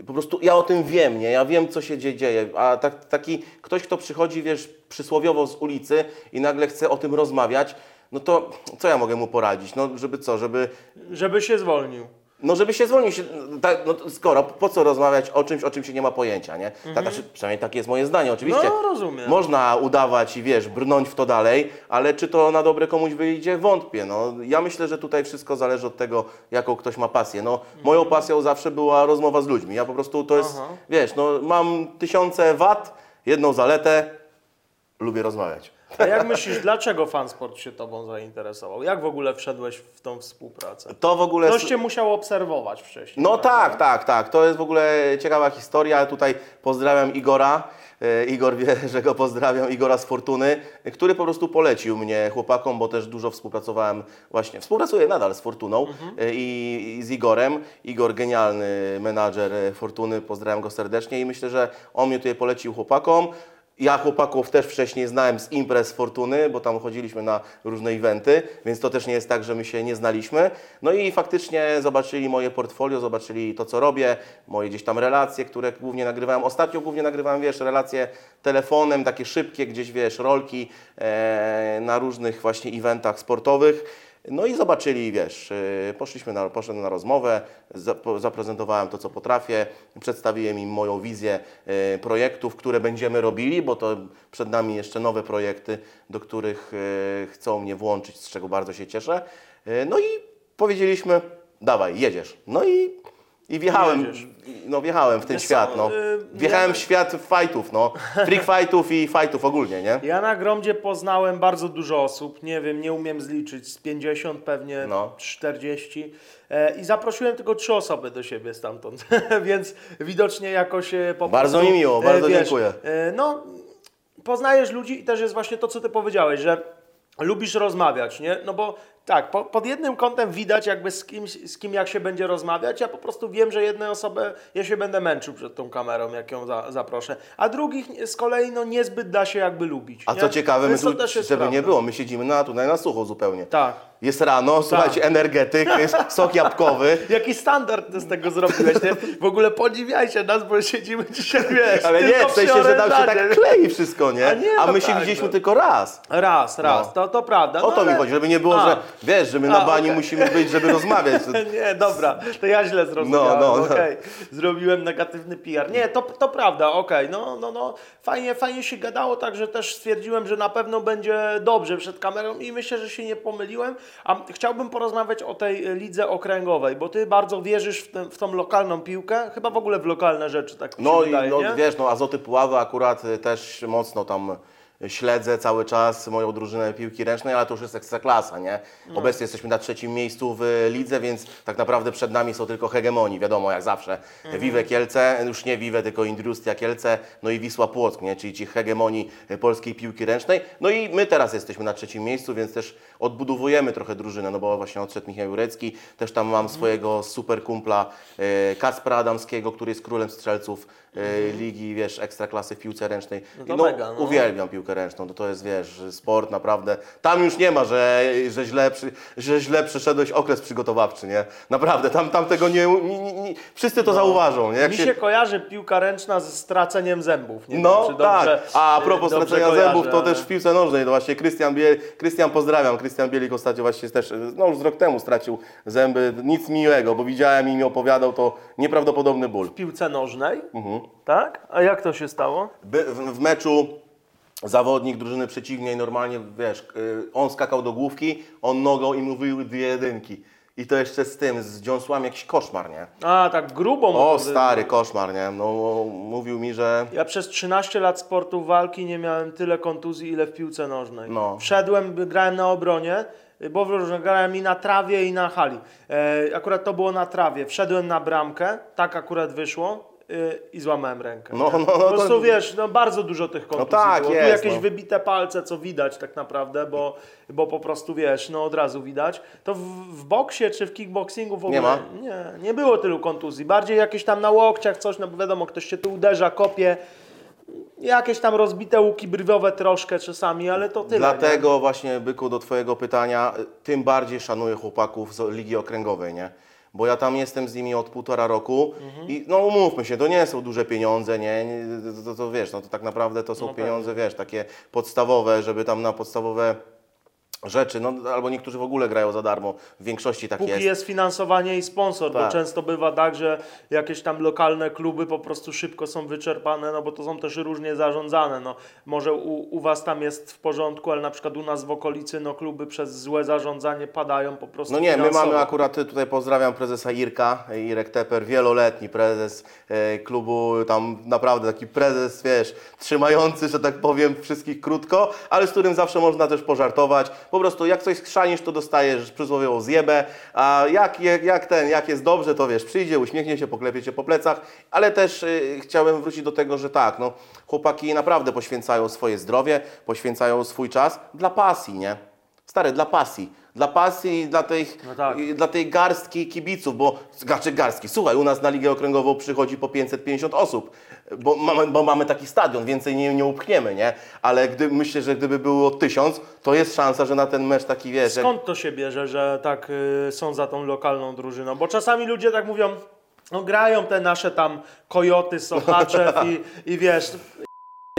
Po prostu ja o tym wiem, nie? Ja wiem, co się dzie- dzieje. A tak, taki ktoś, kto przychodzi, wiesz, przysłowiowo z ulicy i nagle chce o tym rozmawiać, no to co ja mogę mu poradzić? No, żeby co? Żeby, Żeby się zwolnił. no, żeby się zwolnił. Się, tak, no, skoro, po co rozmawiać o czymś, o czym się nie ma pojęcia, nie? Tak, znaczy, przynajmniej takie jest moje zdanie, oczywiście. No, rozumiem. Można udawać i, wiesz, brnąć w to dalej, ale czy to na dobre komuś wyjdzie? Wątpię. No, ja myślę, że tutaj wszystko zależy od tego, jaką ktoś ma pasję. No, moją pasją zawsze była rozmowa z ludźmi. Ja po prostu to jest, Aha. wiesz, no, mam tysiące wat, jedną zaletę, lubię rozmawiać. A jak myślisz, dlaczego fansport się tobą zainteresował? Jak w ogóle wszedłeś w tą współpracę? To w ogóle... Ktoś cię musiał obserwować wcześniej. No tak, tak, tak. To jest w ogóle ciekawa historia. Tutaj pozdrawiam Igora. E, Igor wie, [laughs] że go pozdrawiam, Igora z Fortuny, który po prostu polecił mnie chłopakom, bo też dużo współpracowałem właśnie, współpracuję nadal z Fortuną e, i, i z Igorem. Igor, genialny menadżer e, Fortuny, pozdrawiam go serdecznie i myślę, że on mnie tutaj polecił chłopakom. Ja chłopaków też wcześniej znałem z imprez Fortuny, bo tam chodziliśmy na różne eventy, więc to też nie jest tak, że my się nie znaliśmy. No i faktycznie zobaczyli moje portfolio, zobaczyli to, co robię, moje gdzieś tam relacje, które głównie nagrywałem. Ostatnio głównie nagrywałem, wiesz, relacje telefonem, takie szybkie, gdzieś, wiesz, rolki e, na różnych właśnie eventach sportowych. No i zobaczyli, wiesz, yy, poszliśmy na, poszedłem na rozmowę, zaprezentowałem to, co potrafię, przedstawiłem im moją wizję yy, projektów, które będziemy robili, bo to przed nami jeszcze nowe projekty, do których yy, chcą mnie włączyć, z czego bardzo się cieszę. No i powiedzieliśmy, dawaj, jedziesz. No i, i wjechałem, no wjechałem w ten Wiesz świat, co, no. y, Wjechałem ja- w świat fightów, no. Freak fightów i fightów ogólnie, nie? Ja na Gromdzie poznałem bardzo dużo osób, nie wiem, nie umiem zliczyć, z 50 pewnie, No. 40 e, i zaprosiłem tylko trzy osoby do siebie stamtąd, [laughs] więc widocznie jakoś e, po Bardzo prostu, mi miło, e, bardzo dziękuję. e, No, poznajesz ludzi i też jest właśnie to, co ty powiedziałeś, że lubisz rozmawiać, nie? No bo tak, po, pod jednym kątem widać jakby z kimś, z kim jak się będzie rozmawiać, ja po prostu wiem, że jednej osobę, ja się będę męczył przed tą kamerą, jak ją za, zaproszę, a drugich z kolei no niezbyt da się jakby lubić. A nie? co ciekawe, my tu, żeby nie prawda. było, my siedzimy na, tutaj na sucho zupełnie. Tak. Jest rano, słuchajcie, energetyk, jest sok jabłkowy. [laughs] Jaki standard z tego zrobiłeś, nie? W ogóle podziwiajcie nas, bo siedzimy dzisiaj, wiesz, Ale nie, w sensie, że nam się tak klei wszystko, nie? A nie, A no my się tak, widzieliśmy no. tylko raz. Raz, raz, No. to, to prawda. O no to mi ale- chodzi, żeby nie było, A. że wiesz, że my na A, bani okej. musimy być, żeby rozmawiać. [laughs] Nie, dobra, to ja źle zrozumiałem, No, no, no. okej. Zrobiłem negatywny PR. Nie, to, to prawda, okej, no, no, no, fajnie, fajnie się gadało, także też stwierdziłem, że na pewno będzie dobrze przed kamerą i myślę, że się nie pomyliłem. A chciałbym porozmawiać o tej lidze okręgowej, bo ty bardzo wierzysz w, tę- w tą lokalną piłkę, chyba w ogóle w lokalne rzeczy, tak No i wydaje, no, nie? wiesz, no Azoty Puławy akurat y, też mocno tam śledzę cały czas moją drużynę piłki ręcznej, ale to już jest ekstraklasa, nie? No. Obecnie jesteśmy na trzecim miejscu w lidze, więc tak naprawdę przed nami są tylko hegemonii, wiadomo, jak zawsze. Mhm. Wiwe Kielce, już nie Wiwe, tylko Industria Kielce, no i Wisła Płock, nie? Czyli ci hegemonii y, polskiej piłki ręcznej. No i my teraz jesteśmy na trzecim miejscu, więc też odbudowujemy trochę drużynę, no bo właśnie odszedł Michał Jurecki, też tam Mhm. mam swojego super kumpla y, Kacpra Adamskiego, który jest królem strzelców ligi, wiesz, ekstraklasy w piłce ręcznej. No to mega, no. Uwielbiam piłkę ręczną, to, to jest, wiesz, sport naprawdę. Tam już nie ma, że, że, źle, że źle przeszedłeś okres przygotowawczy, nie? Naprawdę, tam, tam tego nie, nie, nie, nie wszyscy to zauważą, nie? Jak Mi się kojarzy piłka ręczna ze straceniem zębów. Nie no wiem, czy dobrze, tak, a propos dobrze stracenia kojarzę, zębów, to ale- też w piłce nożnej, to właśnie Krystian Biel, Krystian pozdrawiam, Krystian Bielik ostatnio właśnie też, no już z rok temu stracił zęby, nic miłego, bo widziałem i mi opowiadał, to nieprawdopodobny ból. w piłce nożnej, Mhm. Tak? A jak to się stało? By, w, w meczu zawodnik drużyny przeciwnej normalnie, wiesz, y, on skakał do główki, on nogą i mówił dwie jedynki. I to jeszcze z tym, z dziąsłami jakiś koszmar, nie? A, tak grubo. O, stary koszmar, nie? No, mówił mi, że... Ja przez 13 lat sportu walki nie miałem tyle kontuzji, ile w piłce nożnej. No. Wszedłem, grałem na obronie, bo grałem i na trawie, i na hali. E, akurat to było na trawie. Wszedłem na bramkę, tak akurat wyszło i złamałem rękę. No, no, no, po prostu to- wiesz, no bardzo dużo tych kontuzji tak, było. jest, tu jakieś no. wybite palce, co widać tak naprawdę, bo, bo po prostu wiesz, no od razu widać. To w, w boksie czy w kickboxingu w ogóle Nie ma? nie, nie było tylu kontuzji. Bardziej jakieś tam na łokciach coś, no bo wiadomo, ktoś się tu uderza, kopie. Jakieś tam rozbite łuki brwiowe troszkę czasami, ale to tyle. Dlatego właśnie, Byku, do Twojego pytania, y, tym bardziej szanuję chłopaków z Ligi Okręgowej, nie? Bo ja tam jestem z nimi od półtora roku Mhm. i no umówmy się, to nie są duże pieniądze, nie? to, to, to wiesz, no to tak naprawdę to są No pieniądze, wiesz, takie podstawowe, żeby tam na podstawowe rzeczy, no albo niektórzy w ogóle grają za darmo, w większości tak Póki jest. jest. finansowanie i sponsor, bo Tak. często bywa tak, że jakieś tam lokalne kluby po prostu szybko są wyczerpane, no bo to są też różnie zarządzane. No, może u, u Was tam jest w porządku, ale na przykład u nas w okolicy no, kluby przez złe zarządzanie padają po prostu No nie, my finansowo. mamy akurat, tutaj pozdrawiam prezesa Irka, Irek Teper, wieloletni prezes e, klubu, tam naprawdę taki prezes, wiesz, trzymający, że tak powiem, wszystkich krótko, ale z którym zawsze można też pożartować. Po prostu jak coś skrzanisz, to dostajesz przysłowiową zjebę, a jak, jak, jak ten, jak jest dobrze, to wiesz, przyjdzie, uśmiechnie się, poklepie cię po plecach, ale też y, chciałem wrócić do tego, że tak, no, chłopaki naprawdę poświęcają swoje zdrowie, poświęcają swój czas dla pasji, nie? Stary, dla pasji. Dla pasji i dla tej, No tak. i dla tej garstki kibiców, bo znaczy garstki, słuchaj, u nas na Ligę Okręgową przychodzi po 550 osób, bo mamy, bo mamy taki stadion, więcej nie, nie upchniemy, nie? Ale gdy, myślę, że gdyby było 1000, to jest szansa, że na ten mecz taki, wiesz, Skąd to się bierze, że tak y, są za tą lokalną drużyną? Bo czasami ludzie tak mówią, no grają te nasze tam kojoty, sochaczew i, i wiesz,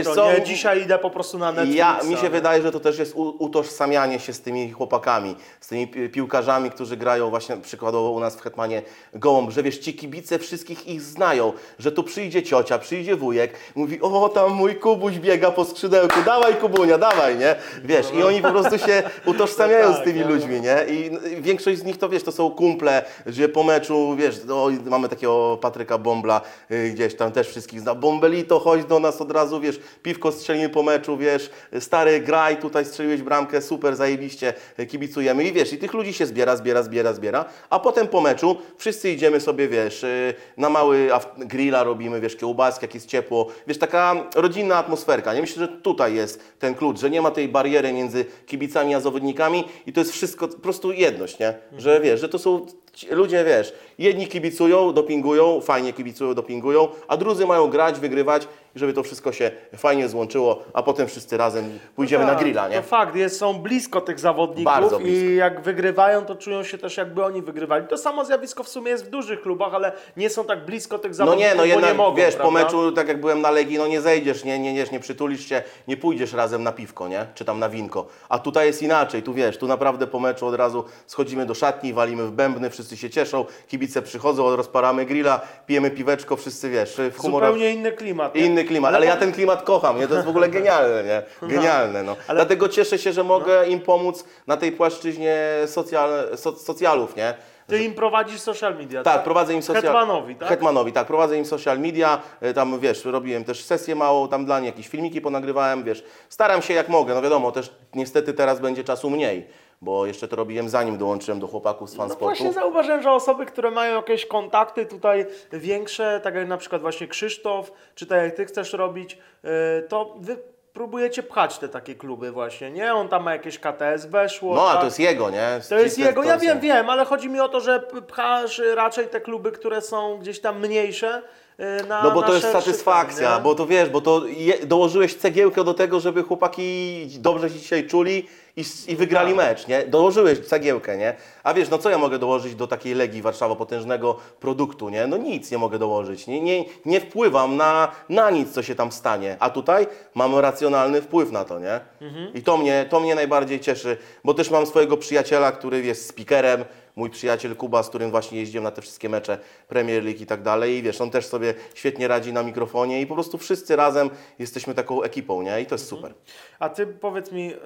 co? nie, dzisiaj idę po prostu na Netflixa. Ja, mi się wydaje, że to też jest u, utożsamianie się z tymi chłopakami, z tymi pi- piłkarzami, którzy grają właśnie przykładowo u nas w Hetmanie Gołąb, że wiesz, ci kibice wszystkich ich znają, że tu przyjdzie ciocia, przyjdzie wujek, mówi, o tam mój Kubuś biega po skrzydełku, dawaj Kubunia, dawaj, nie? Wiesz, i oni po prostu się [laughs] utożsamiają No z tak, tymi no. ludźmi, nie? I większość z nich to, wiesz, to są kumple, że po meczu, wiesz, no, mamy takiego Patryka Bombla, y, gdzieś tam też wszystkich zna, Bombelito, chodź do nas od razu, wiesz, piwko strzelimy po meczu, wiesz, stary, graj, tutaj strzeliłeś bramkę, super, zajebiście, kibicujemy i wiesz, i tych ludzi się zbiera, zbiera, zbiera, zbiera, a potem po meczu wszyscy idziemy sobie, wiesz, y, na mały grilla robimy, wiesz, kiełbaski, jak jest ciepło, wiesz, taka rodzinna atmosferka, nie? Myślę, że tutaj jest ten klucz, że nie ma tej bariery między kibicami a zawodnikami i to jest wszystko po prostu jedność, nie? Że wiesz, że to są ludzie, wiesz, jedni kibicują, dopingują, fajnie kibicują, dopingują, a drudzy mają grać, wygrywać i żeby to wszystko się fajnie złączyło, a potem wszyscy razem pójdziemy na Tak, grilla, nie? To fakt, jest, są blisko tych zawodników Bardzo blisko. i jak wygrywają, to czują się też jakby oni wygrywali. To samo zjawisko w sumie jest w dużych klubach, ale nie są tak blisko tych No zawodników, nie, no jednak nie mogą, wiesz, po prawda? meczu, tak jak byłem na Legii, no nie zejdziesz, nie, nie, nie, nie przytulisz się, nie pójdziesz razem na piwko, nie? Czy tam na winko. A tutaj jest inaczej, tu wiesz, tu naprawdę po meczu od razu schodzimy do szatni, walimy w bębny, wszyscy się cieszą, kibice przychodzą, rozparamy grilla, pijemy piweczko, wszyscy wiesz, w humorach. Zupełnie inny klimat. nie? Inny klimat, ale ja ten klimat kocham, nie? To jest w ogóle genialne, nie? Genialne, no. Dlatego cieszę się, że mogę im pomóc na tej płaszczyźnie socjal, so, socjalów, nie? Ty im prowadzisz social media, Tak, prowadzę im social... Hetmanowi, tak? Hetmanowi, tak, prowadzę im social media, y, tam wiesz, robiłem też sesję małą, tam dla nich jakieś filmiki ponagrywałem, wiesz, staram się jak mogę, no wiadomo, też niestety teraz będzie czasu mniej, bo jeszcze to robiłem zanim dołączyłem do chłopaków z No fansportu. właśnie zauważyłem, że osoby, które mają jakieś kontakty tutaj większe, tak jak na przykład właśnie Krzysztof, czy tak jak ty chcesz robić, yy, to wy próbujecie pchać te takie kluby właśnie, nie? On tam ma jakieś KTS weszło. No, a tak? to jest jego, nie? To jest jego, ja wiem, wiem, ale chodzi mi o to, że pchasz raczej te kluby, które są gdzieś tam mniejsze yy, na No bo to jest satysfakcja, bo to wiesz, bo to je, dołożyłeś cegiełkę do tego, żeby chłopaki dobrze się dzisiaj czuli i, i wygrali tak. mecz, nie? Dołożyłeś cegiełkę, nie? A wiesz, no co ja mogę dołożyć do takiej Legii Warszawa, potężnego produktu, nie? No nic nie mogę dołożyć, nie, nie, nie wpływam na, na nic, co się tam stanie, a tutaj mam racjonalny wpływ na to, nie? Mhm. I to mnie, to mnie najbardziej cieszy, bo też mam swojego przyjaciela, który jest speakerem, mój przyjaciel Kuba, z którym właśnie jeździłem na te wszystkie mecze Premier League i tak dalej. I wiesz, on też sobie świetnie radzi na mikrofonie i po prostu wszyscy razem jesteśmy taką ekipą, nie? I to jest super. A ty powiedz mi, y,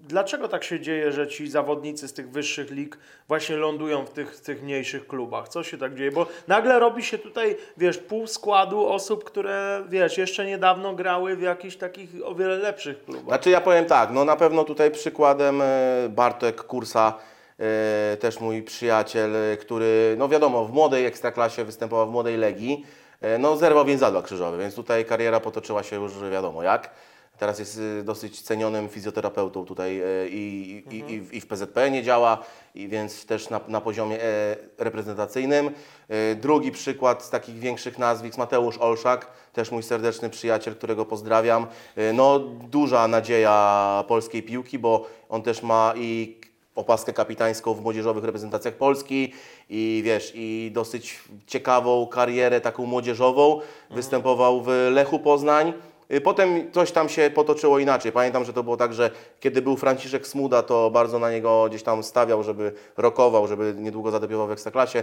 dlaczego tak się dzieje, że ci zawodnicy z tych wyższych lig właśnie lądują w tych, tych mniejszych klubach? Co się tak dzieje? Bo nagle robi się tutaj, wiesz, pół składu osób, które, wiesz, jeszcze niedawno grały w jakichś takich o wiele lepszych klubach. Znaczy ja powiem tak, no na pewno tutaj przykładem e, Bartek Kursa, też mój przyjaciel, e, który, no wiadomo, w młodej ekstraklasie występował w młodej Legii, e, no zerwał więzadła krzyżowe, więc tutaj kariera potoczyła się już wiadomo jak. Teraz jest e, dosyć cenionym fizjoterapeutą tutaj e, i, i, i, w- i w PZP nie działa, i więc też na, na poziomie e, reprezentacyjnym. E, Drugi przykład z takich większych nazwisk, Mateusz Olszak, też mój serdeczny przyjaciel, którego pozdrawiam. E, No, duża nadzieja polskiej piłki, bo on też ma i opaskę kapitańską w młodzieżowych reprezentacjach Polski i wiesz, i dosyć ciekawą karierę taką młodzieżową. Występował w Lechu Poznań. Y, Potem coś tam się potoczyło inaczej. Pamiętam, że to było tak, że kiedy był Franciszek Smuda, to bardzo na niego gdzieś tam stawiał, żeby rokował, żeby niedługo zadebiutował w Ekstraklasie.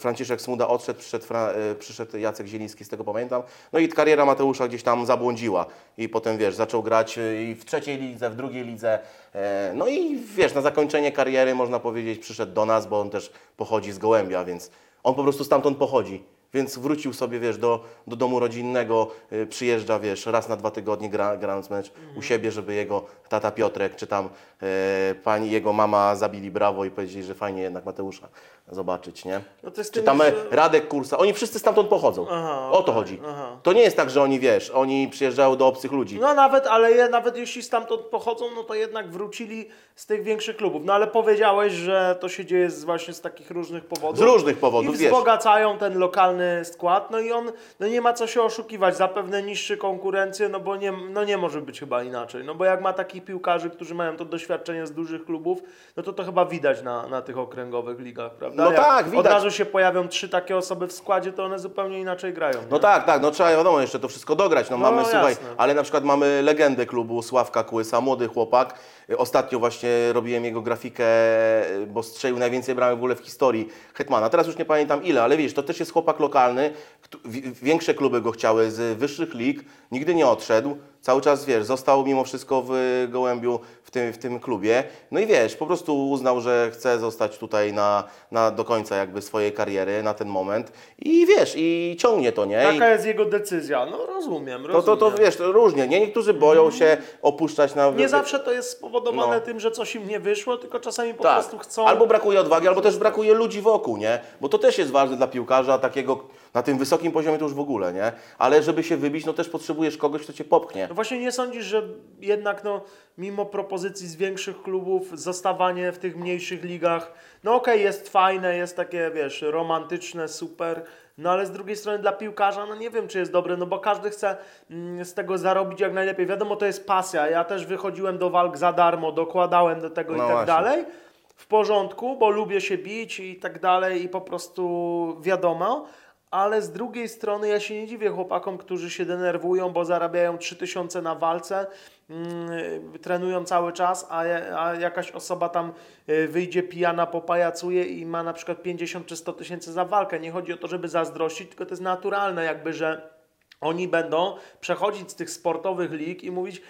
Franciszek Smuda odszedł, przyszedł, y, przyszedł Jacek Zieliński, z tego pamiętam. No i kariera Mateusza gdzieś tam zabłądziła. I potem, wiesz, zaczął grać y, i w trzeciej lidze, w drugiej lidze. E, No i wiesz, na zakończenie kariery, można powiedzieć, przyszedł do nas, bo on też pochodzi z Gołębia, więc on po prostu stamtąd pochodzi. Więc wrócił sobie, wiesz, do, do domu rodzinnego, y, przyjeżdża, wiesz, raz na dwa tygodnie gra, grając mecz u siebie, żeby jego tata Piotrek, czy tam e, pani, jego mama zabili brawo i powiedzieli, że fajnie jednak Mateusza zobaczyć, nie? No to jest Czy tym, tam e, że- Radek Kursa, oni wszyscy stamtąd pochodzą. Aha, o to chodzi. aha. To nie jest tak, że oni, wiesz, oni przyjeżdżają do obcych ludzi. No nawet, ale je, nawet jeśli stamtąd pochodzą, no to jednak wrócili z tych większych klubów. No ale powiedziałeś, że to się dzieje z, właśnie z takich różnych powodów. Z różnych powodów, I wiesz. wzbogacają ten lokalny skład, no i on, no nie ma co się oszukiwać, zapewne niższy konkurencję, no bo nie, no nie może być chyba inaczej. No bo jak ma takich piłkarzy, którzy mają to doświadczenie z dużych klubów, no to to chyba widać na, na tych okręgowych ligach, prawda? Prawda? No Jak tak, Od widać. razu się pojawią trzy takie osoby w składzie, to one zupełnie inaczej grają. No nie? tak, tak, no trzeba wiadomo jeszcze to wszystko dograć. No, No, mamy, jasne. słuchaj, ale na przykład mamy legendę klubu Sławka Kłysa, młody chłopak. Ostatnio właśnie robiłem jego grafikę, bo strzelił najwięcej bramek w ogóle w historii Hetmana. Teraz już nie pamiętam ile, ale wiesz, to też jest chłopak lokalny. Większe kluby go chciały z wyższych lig, nigdy nie odszedł. Cały czas, wiesz, został mimo wszystko w Gołębiu w tym, w tym klubie. No i wiesz, po prostu uznał, że chce zostać tutaj na, na, do końca jakby swojej kariery, na ten moment. I wiesz, i ciągnie to, nie? Taka jest jego decyzja. No rozumiem, rozumiem. No to, to wiesz, to różnie, nie? Niektórzy boją się opuszczać na... Nie zawsze to jest spowodowane No. tym, że coś im nie wyszło, tylko czasami po tak. prostu chcą. Albo brakuje odwagi, albo też brakuje ludzi wokół, nie? Bo to też jest ważne dla piłkarza takiego, na tym wysokim poziomie to już w ogóle, nie? Ale żeby się wybić, no też potrzebujesz kogoś, kto cię popchnie. No właśnie nie sądzisz, że jednak no, mimo propozycji z większych klubów, zostawanie w tych mniejszych ligach, no okej, jest fajne, jest takie, wiesz, romantyczne, super, no ale z drugiej strony dla piłkarza, no nie wiem, czy jest dobre, no bo każdy chce mm, z tego zarobić jak najlepiej. Wiadomo, to jest pasja. Ja też wychodziłem do walk za darmo, dokładałem do tego No i tak właśnie. dalej. W porządku, bo lubię się bić i tak dalej i po prostu wiadomo. Ale z drugiej strony ja się nie dziwię chłopakom, którzy się denerwują, bo zarabiają 3000 na walce, mm, trenują cały czas, a, a jakaś osoba tam y, wyjdzie pijana, popajacuje i ma na przykład 50 czy 100 tysięcy za walkę. Nie chodzi o to, żeby zazdrościć, tylko to jest naturalne jakby, że oni będą przechodzić z tych sportowych lig i mówić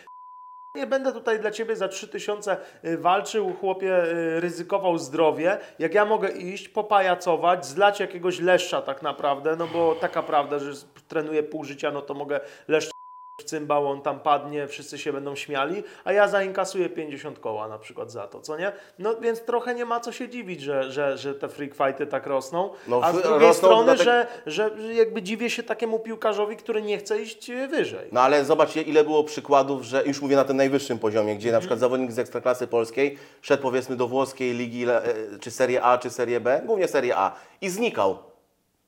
nie będę tutaj dla ciebie za 3000 y, walczył, chłopie, y, ryzykował zdrowie. Jak ja mogę iść, popajacować, zlać jakiegoś leszcza tak naprawdę, no bo taka prawda, że trenuję pół życia, no to mogę leszcza cymbał, on tam padnie, wszyscy się będą śmiali, a ja zainkasuję 50 koła na przykład za to, co nie? No więc trochę nie ma co się dziwić, że, że, że te freak fighty tak rosną, No, a z drugiej rosną strony, że, że jakby dziwię się takiemu piłkarzowi, który nie chce iść y, wyżej. No ale zobaczcie, ile było przykładów, że już mówię na tym najwyższym poziomie, gdzie na Mhm. przykład zawodnik z Ekstraklasy Polskiej szedł powiedzmy do włoskiej ligi, e, czy Serie A, czy Serie B, głównie Serie A i znikał.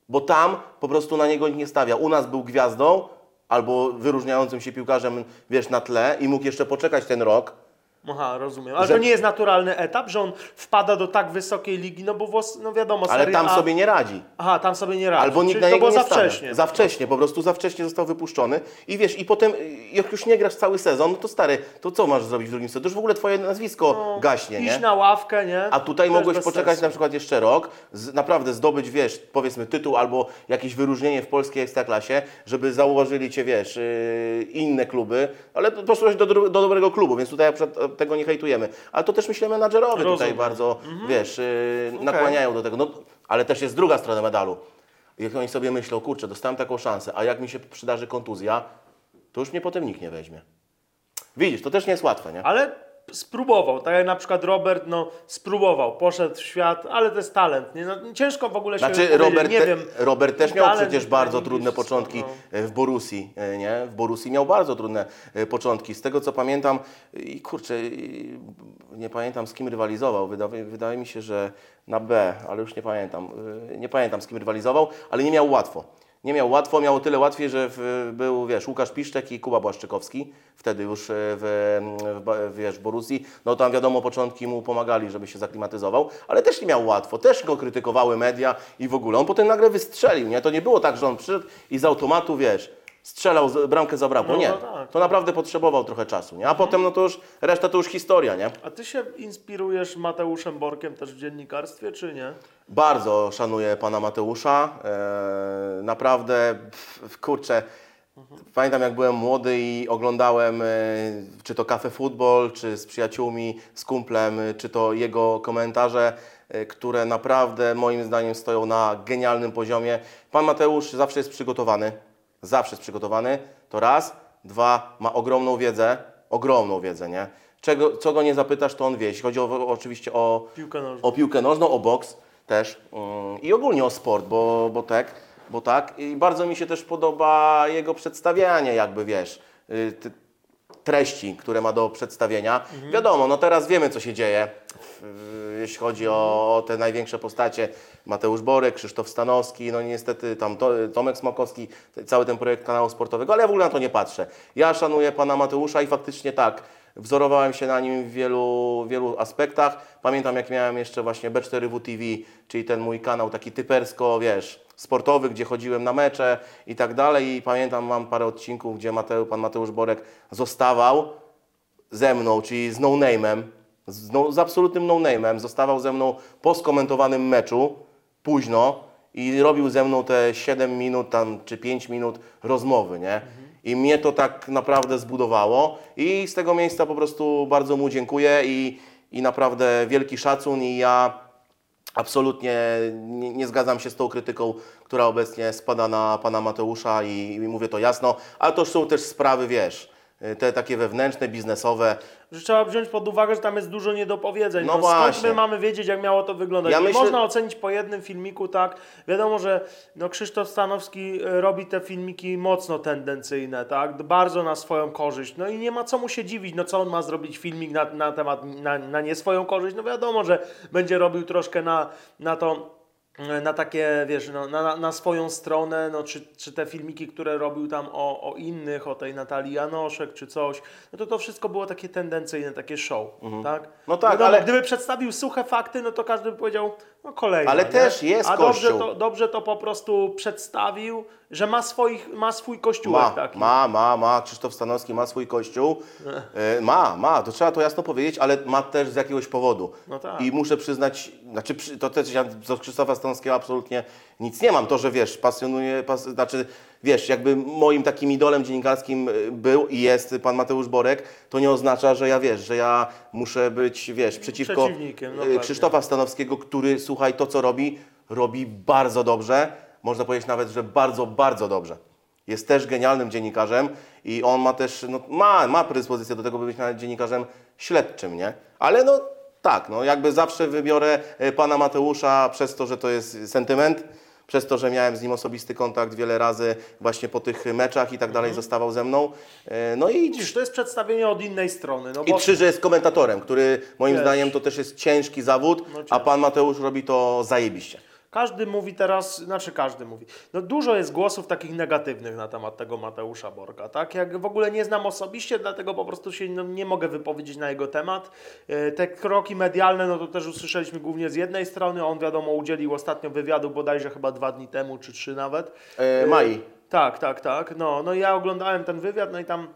Bo tam po prostu na niego nikt nie stawia. U nas był gwiazdą albo wyróżniającym się piłkarzem, wiesz, na tle i mógł jeszcze poczekać ten rok. Aha, rozumiem. Ale Że- to nie jest naturalny etap, że on wpada do tak wysokiej ligi, no bo włos, no wiadomo, Ale tam A... sobie nie radzi. Aha, tam sobie nie radzi. Albo nikt Czyli na niego nie za stawia. wcześnie. Za wcześnie, po prostu za wcześnie został wypuszczony. I wiesz, i potem jak już nie grasz cały sezon, no to stary, to co masz zrobić w drugim sezonie? To już w ogóle twoje nazwisko No, gaśnie, nie? Iść na ławkę, nie? A tutaj Też mogłeś poczekać sensu. na przykład jeszcze rok, z, naprawdę zdobyć, wiesz, powiedzmy tytuł albo jakieś wyróżnienie w polskiej ekstraklasie, żeby zauważyli cię, wiesz, yy, inne kluby, ale poszłeś do, do dobrego klubu, więc tutaj akurat e, tego nie hejtujemy. Ale to też myślę menadżerowie tutaj Rozumiem. bardzo, wiesz, yy, nakłaniają do tego. No, ale też jest druga strona medalu. Jak oni sobie myślą, kurczę, dostałem taką szansę, a jak mi się przydarzy kontuzja, to już mnie potem nikt nie weźmie. Widzisz, to też nie jest łatwe, nie? Ale spróbował, tak jak na przykład Robert, no spróbował, poszedł w świat, ale to jest talent, nie? No, ciężko w ogóle się Znaczy powiedzieć, Robert, nie te, wiem. Robert też miał talent, przecież bardzo trudne początki no. e, w Borusi, e, nie? W Borusi miał bardzo trudne e, początki. Z tego co pamiętam, i kurczę, nie pamiętam z kim rywalizował. Wydaje, wydaje mi się, że na B, ale już nie pamiętam. Nie pamiętam z kim rywalizował, ale nie miał łatwo. Nie miał łatwo, miało tyle łatwiej, że w, był, wiesz, Łukasz Piszczek i Kuba Błaszczykowski, wtedy już e, w, w, wiesz, w. No tam wiadomo, początki mu pomagali, żeby się zaklimatyzował, ale też nie miał łatwo, też go krytykowały media i w ogóle. On potem nagle wystrzelił, nie? To nie było tak, że on przyszedł i z automatu, wiesz, strzelał z, bramkę za bramką. No, nie, no tak. to naprawdę potrzebował trochę czasu, nie? A potem, no to już, reszta to już historia, nie? A ty się inspirujesz Mateuszem Borkiem też w dziennikarstwie, czy nie? Bardzo szanuję pana Mateusza. E, naprawdę, kurczę, pamiętam jak byłem młody i oglądałem e, czy to Cafe Football, czy z przyjaciółmi, z kumplem, e, czy to jego komentarze, e, które naprawdę moim zdaniem stoją na genialnym poziomie. Pan Mateusz zawsze jest przygotowany. Zawsze jest przygotowany. To raz. Dwa, ma ogromną wiedzę. Ogromną wiedzę, nie? Czego, co go nie zapytasz, to on wie. Jeśli chodzi o, oczywiście o, Piłkę nożną. o piłkę nożną, o boks też mm, i ogólnie o sport, bo, bo tak, bo tak. I bardzo mi się też podoba jego przedstawianie, jakby wiesz, y, ty- treści, które ma do przedstawienia. Wiadomo, no teraz wiemy, co się dzieje, jeśli chodzi o, te największe postacie. Mateusz Borek, Krzysztof Stanowski, no niestety tam to, Tomek Smokowski, cały ten projekt kanału sportowego, ale ja w ogóle na to nie patrzę. Ja szanuję pana Mateusza i faktycznie tak, Wzorowałem się na nim w wielu, wielu aspektach. Pamiętam jak miałem jeszcze właśnie B4W TV, czyli ten mój kanał taki typersko, wiesz, sportowy, gdzie chodziłem na mecze i tak dalej. I pamiętam, mam parę odcinków, gdzie Mateusz, pan Mateusz Borek zostawał ze mną, czyli z no-name'em, z, no, z absolutnym no-name'em, zostawał ze mną po skomentowanym meczu, późno i robił ze mną te 7 minut tam, czy 5 minut rozmowy, nie? I mnie to tak naprawdę zbudowało. I z tego miejsca po prostu bardzo mu dziękuję i, i naprawdę wielki szacun. I ja absolutnie nie, nie zgadzam się z tą krytyką, która obecnie spada na pana Mateusza i, i mówię to jasno, ale to są też sprawy, wiesz, te takie wewnętrzne, biznesowe. Że trzeba wziąć pod uwagę, że tam jest dużo niedopowiedzeń. No No, skąd właśnie. my mamy wiedzieć, jak miało to wyglądać? Ja nie myślę- można ocenić po jednym filmiku, tak? Wiadomo, że no, Krzysztof Stanowski e, robi te filmiki mocno tendencyjne, tak? Bardzo na swoją korzyść. No i nie ma co mu się dziwić, no co on ma zrobić filmik na, na temat, na, na nie swoją korzyść? No wiadomo, że będzie robił troszkę na, na to na takie, wiesz, no, na, na- swoją stronę, no, czy, czy te filmiki, które robił tam o, o innych, o tej Natalii Janoszek, czy coś, no to to wszystko było takie tendencyjne, takie show, tak? No tak, Wiadomo, ale- Gdyby przedstawił suche fakty, no to każdy by powiedział, no kolejne. Ale nie? też jest A dobrze kościół. to, dobrze to po prostu przedstawił, że ma, swoich, ma swój kościółek Ma, taki. ma, ma, ma. Krzysztof Stanowski ma swój kościół. E, [laughs] Ma, ma, to trzeba to jasno powiedzieć, ale ma też z jakiegoś powodu. No tak. I muszę przyznać, znaczy to też ja do Krzysztofa Stanowskiego absolutnie nic nie mam. To, że wiesz, pasjonuje, pas, znaczy wiesz, jakby moim takim idolem dziennikarskim y, był i jest pan Mateusz Borek, to nie oznacza, że ja wiesz, że ja muszę być, wiesz, przeciwko no y. Krzysztofa Stanowskiego, który słuchaj, to co robi, robi bardzo dobrze. Można powiedzieć nawet, że bardzo, bardzo dobrze. Jest też genialnym dziennikarzem i on ma też, no, ma, ma predyspozycję do tego, by być nawet dziennikarzem śledczym, nie? Ale no tak, no jakby zawsze wybiorę e, pana Mateusza przez to, że to jest sentyment, przez to, że miałem z nim osobisty kontakt wiele razy właśnie po tych meczach i tak dalej, Mhm. zostawał ze mną. E, No i Widzisz, to jest przedstawienie od innej strony. No i bo trzy, że jest komentatorem, który moim Wiesz. zdaniem to też jest ciężki zawód, No a pan Mateusz robi to zajebiście. Każdy mówi teraz, znaczy każdy mówi. No dużo jest głosów takich negatywnych na temat tego Mateusza Borga, tak? Jak w ogóle nie znam osobiście, dlatego po prostu się no, nie mogę wypowiedzieć na jego temat. E, Te kroki medialne, no to też usłyszeliśmy głównie z jednej strony. On wiadomo udzielił ostatnio wywiadu bodajże chyba dwa dni temu, czy trzy nawet. E, Mai. Tak, tak, tak. No, no ja oglądałem ten wywiad, no i tam,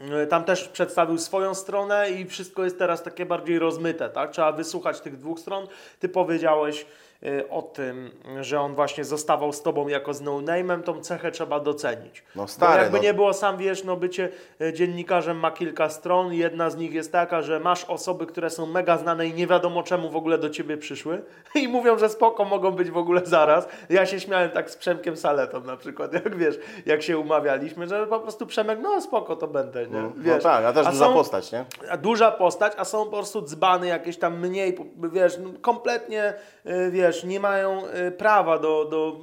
e, tam też przedstawił swoją stronę i wszystko jest teraz takie bardziej rozmyte, tak? Trzeba wysłuchać tych dwóch stron. Ty powiedziałeś e, o tym, że on właśnie zostawał z tobą jako z no-name'em, tą cechę trzeba docenić. No stary, Bo jakby no. nie było, sam wiesz, no bycie e, dziennikarzem ma kilka stron. Jedna z nich jest taka, że masz osoby, które są mega znane i nie wiadomo czemu w ogóle do ciebie przyszły [laughs] i mówią, że spoko mogą być w ogóle zaraz. Ja się śmiałem tak z Przemkiem Saletą na przykład, jak wiesz, jak się umawialiśmy, że po prostu Przemek, no spoko, to będę, nie? No Wiesz, tak, a też duża są- postać, nie? a duża postać, a są po prostu dzbany jakieś tam mniej, wiesz, no, kompletnie, y, wiesz, nie mają y, prawa do, do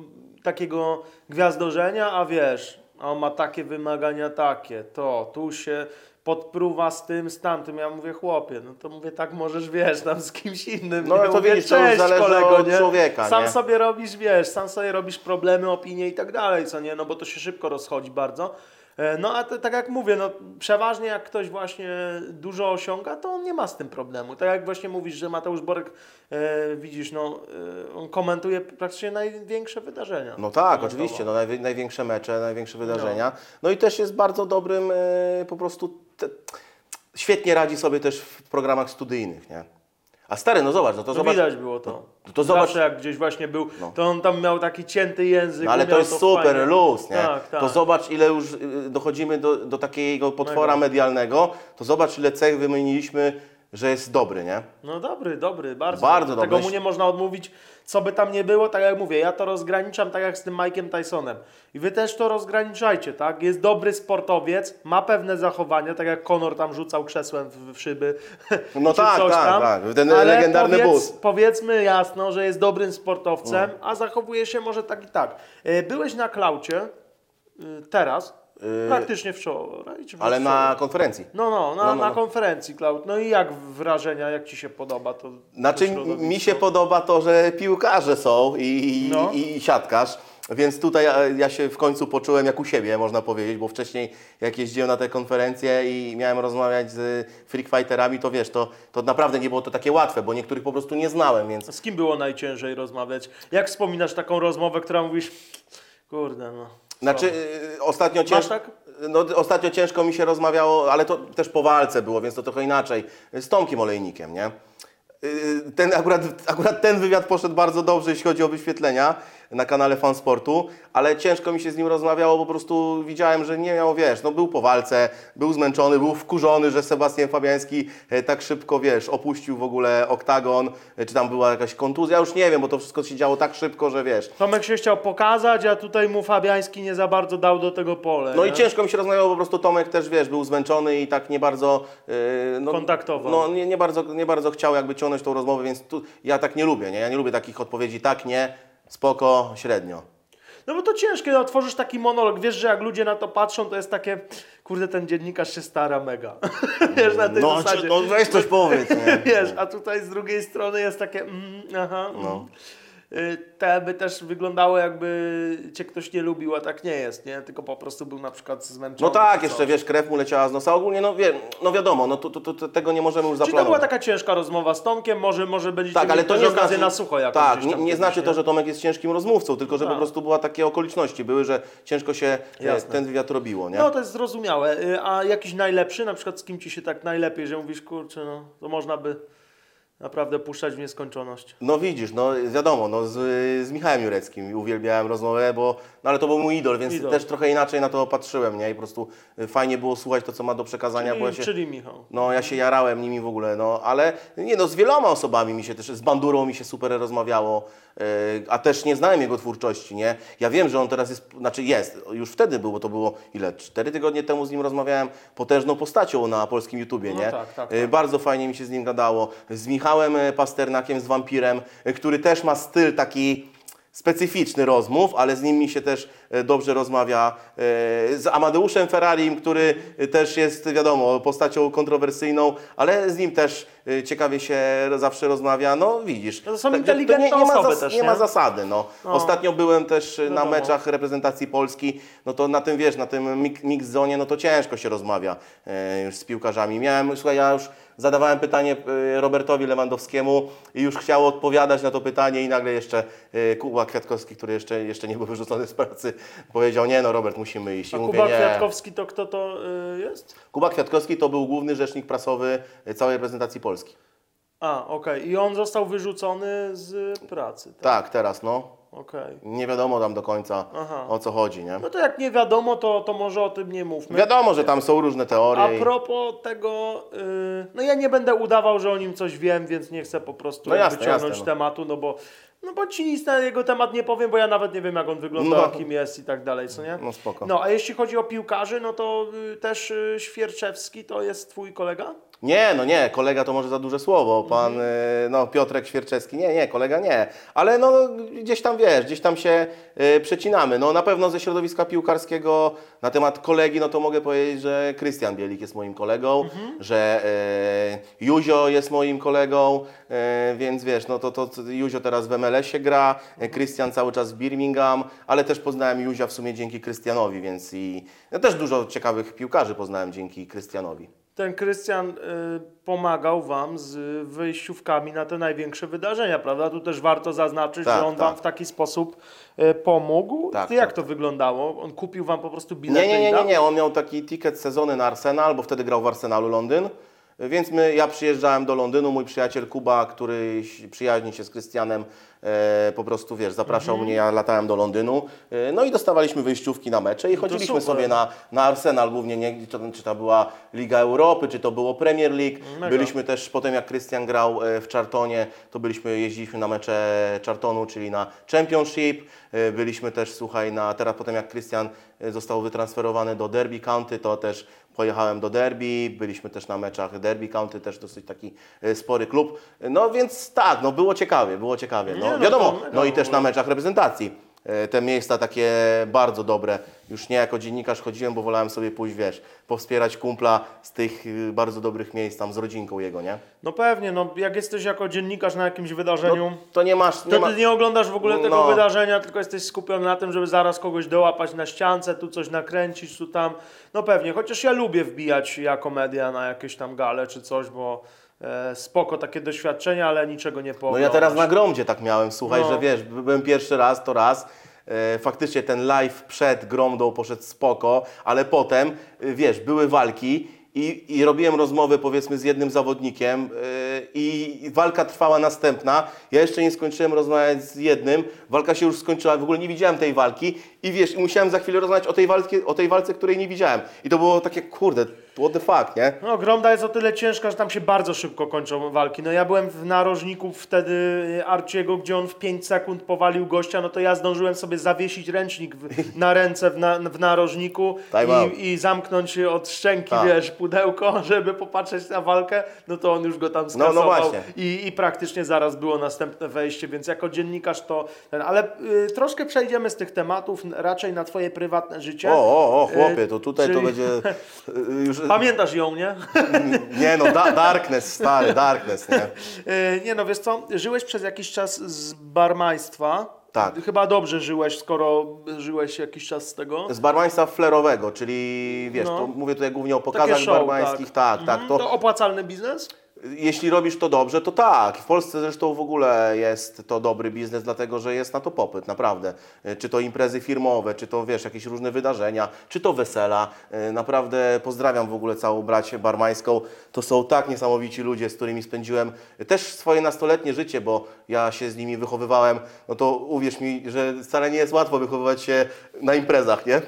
takiego gwiazdorzenia, a wiesz, a on ma takie wymagania takie, to, tu się podpruwa z tym, z tamtym. Ja mówię, chłopie, no to mówię, tak możesz, wiesz, tam z kimś innym. No, ja to mówię, widzisz, to cześć, zależy kolego, od nie? człowieka, Sam nie? sobie robisz, wiesz, sam sobie robisz problemy, opinie i tak dalej, co nie, no bo to się szybko rozchodzi bardzo. E, No a te, tak jak mówię, no przeważnie jak ktoś właśnie dużo osiąga, to on nie ma z tym problemu. Tak jak właśnie mówisz, że Mateusz Borek, e, widzisz, no e, on komentuje praktycznie największe wydarzenia. No tak, Komentował. oczywiście, no, najwi- największe mecze, największe wydarzenia. No i też jest bardzo dobrym e, po prostu, te, świetnie radzi sobie też w programach studyjnych, nie? A stary, no zobacz, no to To zobacz, widać było to. No to zobacz- Zawsze jak gdzieś właśnie był, No. to on tam miał taki cięty język. no ale to jest super, fajnie. luz, nie? Tak, tak. To zobacz, ile już y, dochodzimy do, do takiego potwora medialnego, to zobacz, ile cech wymieniliśmy, że jest dobry, nie? No dobry, dobry, bardzo. Bardzo Tego dobry. mu nie można odmówić, co by tam nie było, tak jak mówię, ja to rozgraniczam tak jak z tym Mike'em Tysonem. I wy też to rozgraniczajcie, tak? Jest dobry sportowiec, ma pewne zachowania, tak jak Conor tam rzucał krzesłem w, w szyby. [laughs] No tak, coś tak, tam. tak. Ten Ale legendarny powiedz, bus. Powiedzmy jasno, że jest dobrym sportowcem, Mm. a zachowuje się może tak i tak. E, Byłeś na klaucie, y, teraz, praktycznie wczoraj. Y, Ale na konferencji. No, no, na, No, no, na no. konferencji, Cloud. No i jak wrażenia, jak Ci się podoba to? Znaczy, to mi się podoba to, że piłkarze są i, No. i, i siatkarz. Więc tutaj e, ja się w końcu poczułem jak u siebie, można powiedzieć, bo wcześniej jak jeździłem na te konferencje i miałem rozmawiać z freak fighterami, to wiesz, to, to naprawdę nie było to takie łatwe, bo niektórych po prostu nie znałem, więc Z kim było najciężej rozmawiać? Jak wspominasz taką rozmowę, która mówisz, kurde no. Znaczy, y, ostatnio, cięż... Masz tak? no, ostatnio ciężko mi się rozmawiało, ale to też po walce było, więc to trochę inaczej. Z Tomkiem Olejnikiem, nie? Y, Ten, akurat, akurat ten wywiad poszedł bardzo dobrze, jeśli chodzi o wyświetlenia na kanale Fan Sportu, ale ciężko mi się z nim rozmawiało, po prostu widziałem, że nie miał, wiesz, no był po walce, był zmęczony, był wkurzony, że Sebastian Fabiański e, tak szybko, wiesz, opuścił w ogóle oktagon, e, czy tam była jakaś kontuzja, już nie wiem, bo to wszystko się działo tak szybko, że wiesz, Tomek się chciał pokazać, a tutaj mu Fabiański nie za bardzo dał do tego pole. No nie? i ciężko mi się rozmawiało, po prostu Tomek też, wiesz, był zmęczony i tak nie bardzo... Yy, no, Kontaktował. No nie, nie, bardzo, nie bardzo chciał jakby ciągnąć tą rozmowę, więc tu, ja tak nie lubię, nie? Ja nie lubię takich odpowiedzi tak, nie, spoko, średnio. No bo to ciężkie, no, otworzysz taki monolog, wiesz, że jak ludzie na to patrzą, to jest takie, kurde, ten dziennikarz się stara mega. [laughs] wiesz, na tej No, zasadzie. czy, no weź coś powiedz, nie? [laughs] Wiesz, a tutaj z drugiej strony jest takie, mm, aha, No. mm. Y, Te by też wyglądało jakby cię ktoś nie lubił, a tak nie jest, nie? Tylko po prostu był na przykład zmęczony. No tak, jeszcze wiesz, krew mu leciała z nosa. Ogólnie, no, wie, no wiadomo, no to, to, to, tego nie możemy już Czyli to była zaplanować. taka ciężka rozmowa z Tomkiem, może, może będziecie Tak, ale to nie okazję znaczy, na sucho jakoś tak, nie, nie znaczy to, że Tomek jest ciężkim rozmówcą, tylko że po Tak. prostu była takie okoliczności były, że ciężko się e, Jasne. ten wywiad robiło, nie? No to jest zrozumiałe. Y, A jakiś najlepszy, na przykład z kim ci się tak najlepiej, że mówisz, kurczę, no to można by naprawdę puszczać w nieskończoność. No widzisz, no wiadomo, no z, z Michałem Jureckim uwielbiałem rozmowę, bo, no ale to był mój idol, więc Idol. też trochę inaczej na to patrzyłem, nie? I po prostu y, fajnie było słuchać to, co ma do przekazania, bo ja Czyli, się, czyli Michał. no ja się jarałem nimi w ogóle, no ale nie no, z wieloma osobami mi się też, z Bandurą mi się super rozmawiało, y, a też nie znałem jego twórczości, nie? Ja wiem, że on teraz jest, znaczy jest, już wtedy było, to było ile, cztery tygodnie temu z nim rozmawiałem, potężną postacią na polskim YouTubie, No nie? tak, tak, Y, tak. Bardzo fajnie mi się z nim gadało. Z Michałem e, Pasternakiem, z Wampirem, e, który też ma styl taki specyficzny rozmów, ale z nim mi się też e, dobrze rozmawia. Z Amadeuszem Ferrarim, który też jest, wiadomo, postacią kontrowersyjną, ale z nim też ciekawie się zawsze rozmawia. No widzisz. No to są inteligentne nie, nie, ma osoby też, nie nie? ma zasady. No. No. Ostatnio byłem też na Wiadomo. meczach reprezentacji Polski, no to na tym, wiesz, na tym mix, zonie, no to ciężko się rozmawia już z piłkarzami. Miałem, słuchaj, ja już zadawałem pytanie e, Robertowi Lewandowskiemu i już chciał odpowiadać na to pytanie i nagle jeszcze e, Kuba Kwiatkowski, który jeszcze, jeszcze nie był wyrzucony z pracy, powiedział, nie no Robert, musimy iść. I A mówię, Kuba nie. Kwiatkowski to kto to y, jest? Kuba Kwiatkowski to był główny rzecznik prasowy e, całej reprezentacji Polski. A, okej. I on został wyrzucony z pracy. Tak. Tak, teraz no. Okej. Nie wiadomo tam do końca Aha. o co chodzi, nie? No to jak nie wiadomo, to, to może o tym nie mówmy. Wiadomo, że tam są różne teorie. A i- propos tego, y, no ja nie będę udawał, że o nim coś wiem, więc nie chcę po prostu No jasne, ciągnąć jasne, no. tematu, no bo, no bo ci nic na jego temat nie powiem, bo ja nawet nie wiem, jak on wygląda, No. kim jest i tak dalej, co nie? No spoko. No, a jeśli chodzi o piłkarzy, no to y, też y, Świerczewski to jest twój kolega? Nie, no nie, kolega to może za duże słowo. Pan, Mhm. y, no Piotrek Świerczewski, nie, nie, kolega nie. Ale no gdzieś tam, wiesz, gdzieś tam się y, przecinamy. No na pewno ze środowiska piłkarskiego na temat kolegi, no to mogę powiedzieć, że Krystian Bielik jest moim kolegą, Mhm. że y, Juzio jest moim kolegą, y, więc wiesz, no to, to Juzio teraz w MLS-ie gra, y, Krystian cały czas w Birmingham, ale też poznałem Juzia w sumie dzięki Krystianowi, więc i no, też dużo ciekawych piłkarzy poznałem dzięki Krystianowi. Ten Krystian y, pomagał Wam z wyjściówkami na te największe wydarzenia, prawda? Tu też warto zaznaczyć, Tak, że on tak. Wam w taki sposób y, pomógł. Tak, jak tak. to wyglądało? On kupił Wam po prostu bilety Nie, nie, nie, nie, nie. On miał taki ticket sezony na Arsenal, bo wtedy grał w Arsenalu Londyn. Więc my, ja przyjeżdżałem do Londynu, mój przyjaciel Kuba, który przyjaźni się z Krystianem, e, po prostu, wiesz, zapraszał mnie, ja latałem do Londynu. E, no i dostawaliśmy wyjściówki na mecze i chodziliśmy super. sobie na, na Arsenal głównie, nie, czy, czy to była Liga Europy, czy to było Premier League. Mega. Byliśmy też, potem jak Krystian grał e, w Chartonie, to byliśmy, jeździliśmy na mecze Chartonu, czyli na Championship. E, Byliśmy też, słuchaj, na, teraz potem jak Krystian e, został wytransferowany do Derby County, to też pojechałem do Derby, byliśmy też na meczach Derby County, też dosyć taki e, spory klub. No więc tak, no było ciekawie, było ciekawie. No, no wiadomo, no i też na meczach reprezentacji. e, te miejsca takie bardzo dobre. Już nie jako dziennikarz chodziłem, bo wolałem sobie pójść, wiesz, powspierać kumpla z tych y, bardzo dobrych miejsc, tam z rodzinką jego, nie? No pewnie, no jak jesteś jako dziennikarz na jakimś wydarzeniu, To nie masz, nie to ma... ty nie oglądasz w ogóle tego No. wydarzenia, tylko jesteś skupiony na tym, żeby zaraz kogoś dołapać na ściance, tu coś nakręcić, tu tam. No pewnie, chociaż ja lubię wbijać jako media na jakieś tam gale czy coś, bo spoko takie doświadczenie, ale niczego nie No pooglądasz. ja teraz na Gromdzie tak miałem, słuchaj, No. że wiesz, by- byłem pierwszy raz, to raz. E, faktycznie ten live przed Gromdą poszedł spoko, ale potem, e, wiesz, były walki i, i robiłem rozmowę powiedzmy z jednym zawodnikiem e, i walka trwała następna. Ja jeszcze nie skończyłem rozmawiać z jednym, walka się już skończyła, w ogóle nie widziałem tej walki i wiesz, i musiałem za chwilę rozmawiać o tej, walki, o tej walce, której nie widziałem. I to było takie, kurde, what the fuck, nie? No, Gromda jest o tyle ciężka, że tam się bardzo szybko kończą walki. No ja byłem w narożniku wtedy Arciego, gdzie on w 5 sekund powalił gościa, no to ja zdążyłem sobie zawiesić ręcznik w, [laughs] na ręce w, na, w narożniku i, i zamknąć od szczęki, Tak. wiesz, pudełko, [laughs] żeby popatrzeć na walkę, no to on już go tam no skasował właśnie. i, i praktycznie zaraz było następne wejście, więc jako dziennikarz to ten, ale y, troszkę przejdziemy z tych tematów raczej na twoje prywatne życie. O, o, o, chłopie, to tutaj to czyli- będzie e, już... [laughs] Pamiętasz ją, nie? [laughs] Nie no, da, Darkness, stary, Darkness, nie? [laughs] E, Nie no, wiesz co, żyłeś przez jakiś czas z barmaństwa. Tak. Chyba dobrze żyłeś, skoro żyłeś jakiś czas z tego. Z barmaństwa flerowego, czyli wiesz, No. to mówię tutaj głównie o pokazach show, barmańskich, tak, tak, Mhm. to, to opłacalny biznes? Jeśli robisz to dobrze, to tak. W Polsce zresztą w ogóle jest to dobry biznes, dlatego że jest na to popyt, naprawdę. Y, Czy to imprezy firmowe, czy to wiesz, jakieś różne wydarzenia, czy to wesela. Y, Naprawdę pozdrawiam w ogóle całą bracię barmańską. To są tak niesamowici ludzie, z którymi spędziłem też swoje nastoletnie życie, bo ja się z nimi wychowywałem. No to uwierz mi, że wcale nie jest łatwo wychowywać się na imprezach, nie?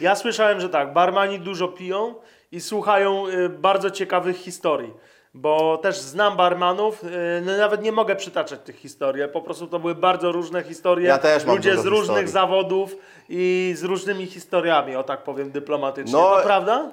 Ja słyszałem, że tak, barmani dużo piją i słuchają y, bardzo ciekawych historii. Bo też znam barmanów, y, no nawet nie mogę przytaczać tych historii. Po prostu to były bardzo różne historie. Ja też mam Ludzie z różnych historii. zawodów i z różnymi historiami, o tak powiem dyplomatycznie. No, to prawda?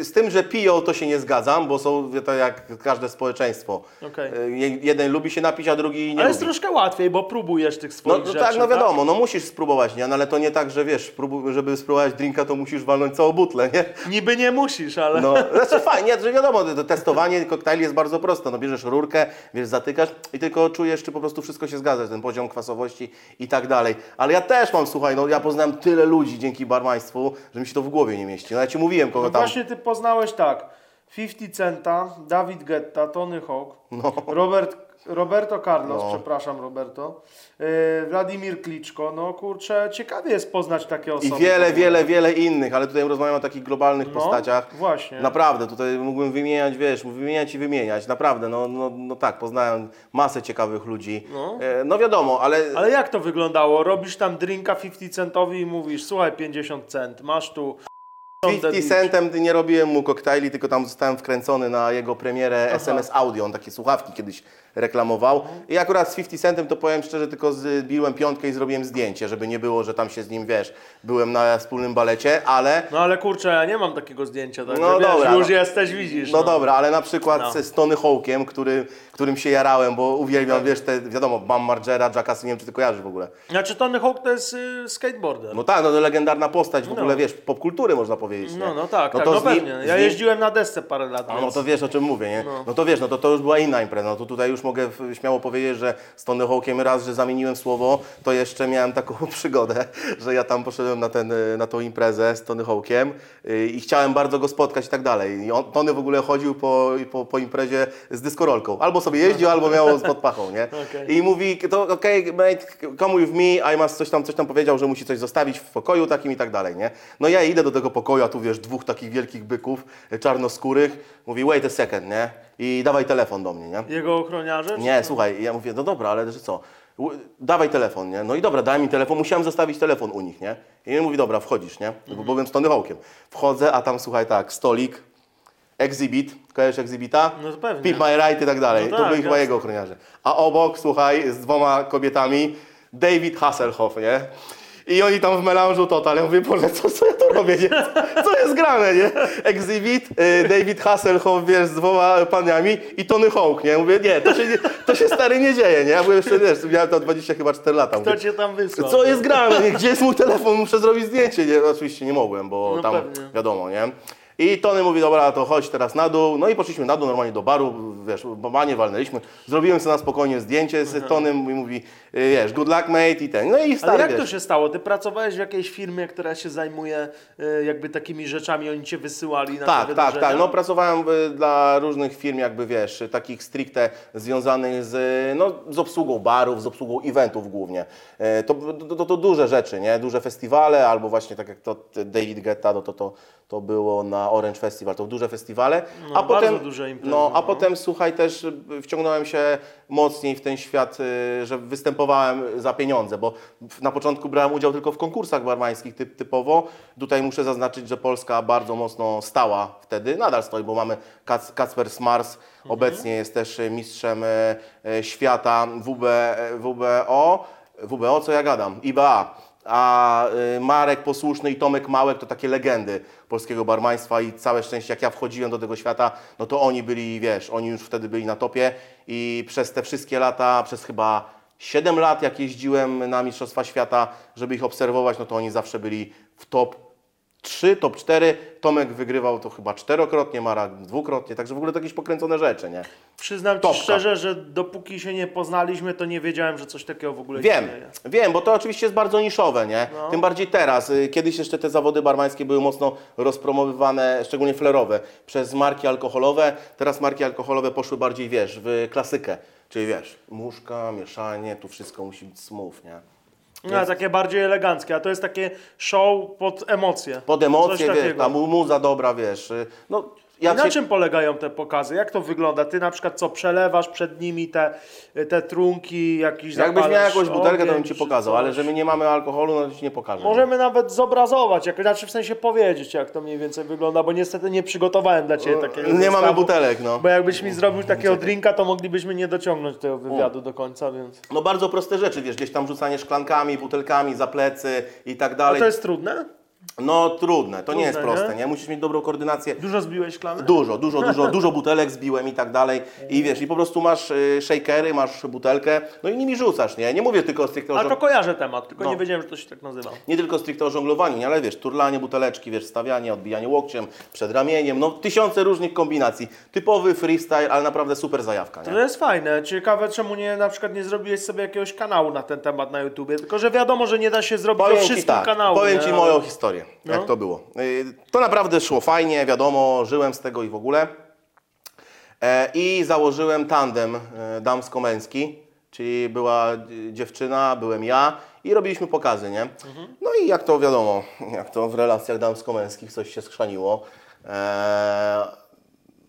Y, Z tym, że piją, to się nie zgadzam, bo są to jak każde społeczeństwo. Y, je- Jeden lubi się napić, a drugi nie Ale jest lubi. troszkę łatwiej, bo próbujesz tych No, swoich no rzeczy. tak, no wiadomo, no musisz spróbować, nie? No, ale to nie tak, że wiesz, żeby spróbować drinka, to musisz walnąć całą butlę, nie? Niby nie musisz, ale... No, znaczy fajnie, że wiadomo, to testowanie koktajli jest bardzo proste. No bierzesz rurkę, wiesz, zatykasz i tylko czujesz, czy po prostu wszystko się zgadza, ten poziom kwasowości i tak dalej. Ale ja też mam, słuchaj, no ja poznałem tyle ludzi dzięki barmaństwu, że mi się to w głowie nie mieści. No ja ci mówiłem, kogo No tam... właśnie ty poznałeś tak. 50 Centa, David Guetta, Tony Hawk, Robert, Roberto Carlos, No. przepraszam Roberto, yy, Wladimir Kliczko. No kurczę, ciekawie jest poznać takie I osoby. wiele, wiele, wiele innych, ale tutaj rozmawiam o takich globalnych No, postaciach. właśnie. Naprawdę, tutaj mógłbym wymieniać, wiesz, wymieniać i wymieniać. Naprawdę, no, no, no tak, poznałem masę ciekawych ludzi. No. E, no wiadomo, ale, Ale jak to wyglądało? Robisz tam drinka 50 centowi i mówisz, słuchaj 50 cent, masz tu 50 Centem nie robiłem mu koktajli, tylko tam zostałem wkręcony na jego premierę SMS Audio. On takie słuchawki kiedyś reklamował. I akurat z 50 Centem to powiem szczerze, tylko zbiłem piątkę i zrobiłem zdjęcie, żeby nie było, że tam się z nim, wiesz, byłem na wspólnym balecie, ale... No ale kurczę, ja nie mam takiego zdjęcia, także No wiesz, dobra, już no. jesteś, widzisz. No dobra, ale na przykład No. z Tony Hawkiem, który, którym się jarałem, bo uwielbiam, wiesz, te, wiadomo, Bam Margera, Jackass, nie wiem, czy ty kojarzysz w ogóle. Znaczy Tony Hawk to jest y, skateboarder. No tak, no to legendarna postać w No. ogóle, wiesz, popkultury można powiedzieć, nie? No, no tak, tak, to no z nim- pewnie. z Ja nim- jeździłem na desce parę lat. No więc- to wiesz o czym mówię, nie? No. No, to wiesz, no to, to już była inna impreza. No to tutaj już mogę śmiało powiedzieć, że z Tony Hawkiem raz, że zamieniłem słowo, to jeszcze miałem taką [laughs] przygodę, że ja tam poszedłem na, ten, y, na tą imprezę z Tony Hawkiem y, i chciałem bardzo go spotkać i tak dalej. I on, Tony w ogóle chodził po, po, po imprezie z dyskorolką. Albo sobie jeździł, albo miał pod pachą, nie? [laughs] Okej. I mówi, to okej, mate, come with me, I must coś tam, coś tam powiedział, że musi coś zostawić w pokoju takim i tak dalej, nie? No ja idę do tego pokoju, a tu wiesz, dwóch takich wielkich byków, y, czarnoskórych, mówi wait a second, nie? I dawaj telefon do mnie, nie? Jego ochroniarze? Nie, słuchaj, ja mówię, no dobra, ale że co? Dawaj telefon, nie? No i dobra, daj mi telefon, musiałem zostawić telefon u nich, nie? I on mówi, dobra, wchodzisz, nie? Bo byłem z Tony Hawkiem. Wchodzę, a tam, słuchaj, tak, stolik, exhibit, kojarzysz exhibita? No to pewnie. Pimp My Ride i tak dalej. No to tak, byli chyba jasne. jego ochroniarze. A obok, słuchaj, z dwoma kobietami, David Hasselhoff, nie? I oni tam w melanżu total. Ja mówię, Boże, co, co ja tu robię, nie? Co jest grane, nie? Exhibit, y, David Hasselhoff, wiesz, z dwoma paniami i Tony Hawk, nie? Mówię, nie, to się, nie, to się stary nie dzieje, nie? Ja byłem jeszcze, wiesz, miałem tam 20 chyba 4 lata. Kto Mówię, cię tam wysłał? co jest grane, nie? Gdzie jest mój telefon? Muszę zrobić zdjęcie, nie? Oczywiście nie mogłem, bo No tam pewnie. wiadomo, nie? I Tony mówi, dobra, to chodź teraz na dół. No i poszliśmy na dół, normalnie do baru, wiesz, banie walnęliśmy. Zrobiłem sobie na spokojnie zdjęcie z Tonym i mówi, y, wiesz, good luck mate i ten. No i Ale stary, jak wiesz, to się stało? Ty pracowałeś w jakiejś firmie, która się zajmuje y, jakby takimi rzeczami, oni cię wysyłali na Tak, tak, tak. No pracowałem y, dla różnych firm, jakby wiesz, takich stricte związanych z, no, z obsługą barów, z obsługą eventów głównie. To, to, to, to duże rzeczy, nie? Duże festiwale, albo właśnie tak jak to David Guetta, no to, to, to było na Orange Festival, to duże festiwale. No, a potem, duże imprezy, no, a no. potem słuchaj też y, wciągnąłem się mocniej w ten świat, y, że występowałem za pieniądze, bo na początku brałem udział tylko w konkursach barmańskich typ, typowo. Tutaj muszę zaznaczyć, że Polska bardzo mocno stała wtedy, nadal stoi, bo mamy Kac, Kacper Smars, obecnie jest też y, mistrzem świata WB, WBO, WBO co ja gadam, IBA. A y, Marek Posłuszny i Tomek Małek to takie legendy polskiego barmaństwa i całe szczęście jak ja wchodziłem do tego świata, no to oni byli, wiesz, oni już wtedy byli na topie i przez te wszystkie lata, przez chyba 7 lat jak jeździłem na Mistrzostwa Świata, żeby ich obserwować, no to oni zawsze byli w top 3, top 4. Tomek wygrywał to chyba czterokrotnie, Marek dwukrotnie, także w ogóle to jakieś pokręcone rzeczy, nie? Przyznam ci Topka. szczerze, że dopóki się nie poznaliśmy, to nie wiedziałem, że coś takiego w ogóle Wiem, istnieje. wiem, bo to oczywiście jest bardzo niszowe, nie? No. Tym bardziej teraz. Y, Kiedyś jeszcze te zawody barmańskie były mocno rozpromowywane, szczególnie flerowe, przez marki alkoholowe. Teraz marki alkoholowe poszły bardziej, wiesz, w klasykę. Czyli wiesz, muszka, mieszanie, tu wszystko musi być smooth, nie? No, takie bardziej eleganckie, a to jest takie show pod emocje. Pod Coś emocje, wiesz, takiego. ta mu- muza dobra, wiesz. y, No, ja na cię- czym polegają te pokazy? Jak to wygląda? Ty na przykład co przelewasz przed nimi te, te trunki, jakiś Jakbyś miał jakąś butelkę, to bym Ci pokazał, ale że my nie mamy alkoholu, no to Ci nie pokażę. Możemy nawet zobrazować, jak, znaczy w sensie powiedzieć, jak to mniej więcej wygląda, bo niestety nie przygotowałem dla Ciebie takiego Nie mamy butelek, no. Bo jakbyś mi zrobił takiego drinka, to moglibyśmy nie dociągnąć tego wywiadu do końca, więc... No bardzo proste rzeczy, wiesz, gdzieś tam rzucanie szklankami, butelkami za plecy i tak A dalej. to jest trudne? No trudne, to nie jest Trudne, proste, nie? nie? Musisz mieć dobrą koordynację. Dużo zbiłeś szklany? Dużo, dużo, dużo, [laughs] dużo butelek zbiłem i tak dalej. I wiesz, i po prostu masz y, shakery, masz butelkę, no i nimi rzucasz, nie? Nie mówię tylko o stricte o, A żong- to kojarzę temat, tylko No. nie wiedziałem, że to się tak nazywa. nie tylko stricte o żonglowaniu, nie? ale wiesz, turlanie buteleczki, wiesz, stawianie, odbijanie łokciem, przed ramieniem, no tysiące różnych kombinacji. Typowy freestyle, ale naprawdę super zajawka, To nie? jest fajne. Ciekawe, czemu nie na przykład nie zrobiłeś sobie jakiegoś kanału na ten temat na YouTubie. Tylko, że wiadomo, że nie da się zrobić Powiem wszystkich tak, kanałów. powiem? Ci Ale- moją historię, No. jak to było. Y, To naprawdę szło fajnie, wiadomo, żyłem z tego i w ogóle. E, I założyłem tandem e, damsko-męski, czyli była e, dziewczyna, byłem ja i robiliśmy pokazy, nie? No i jak to wiadomo, [laughs] jak to w relacjach damsko-męskich coś się skrzaniło.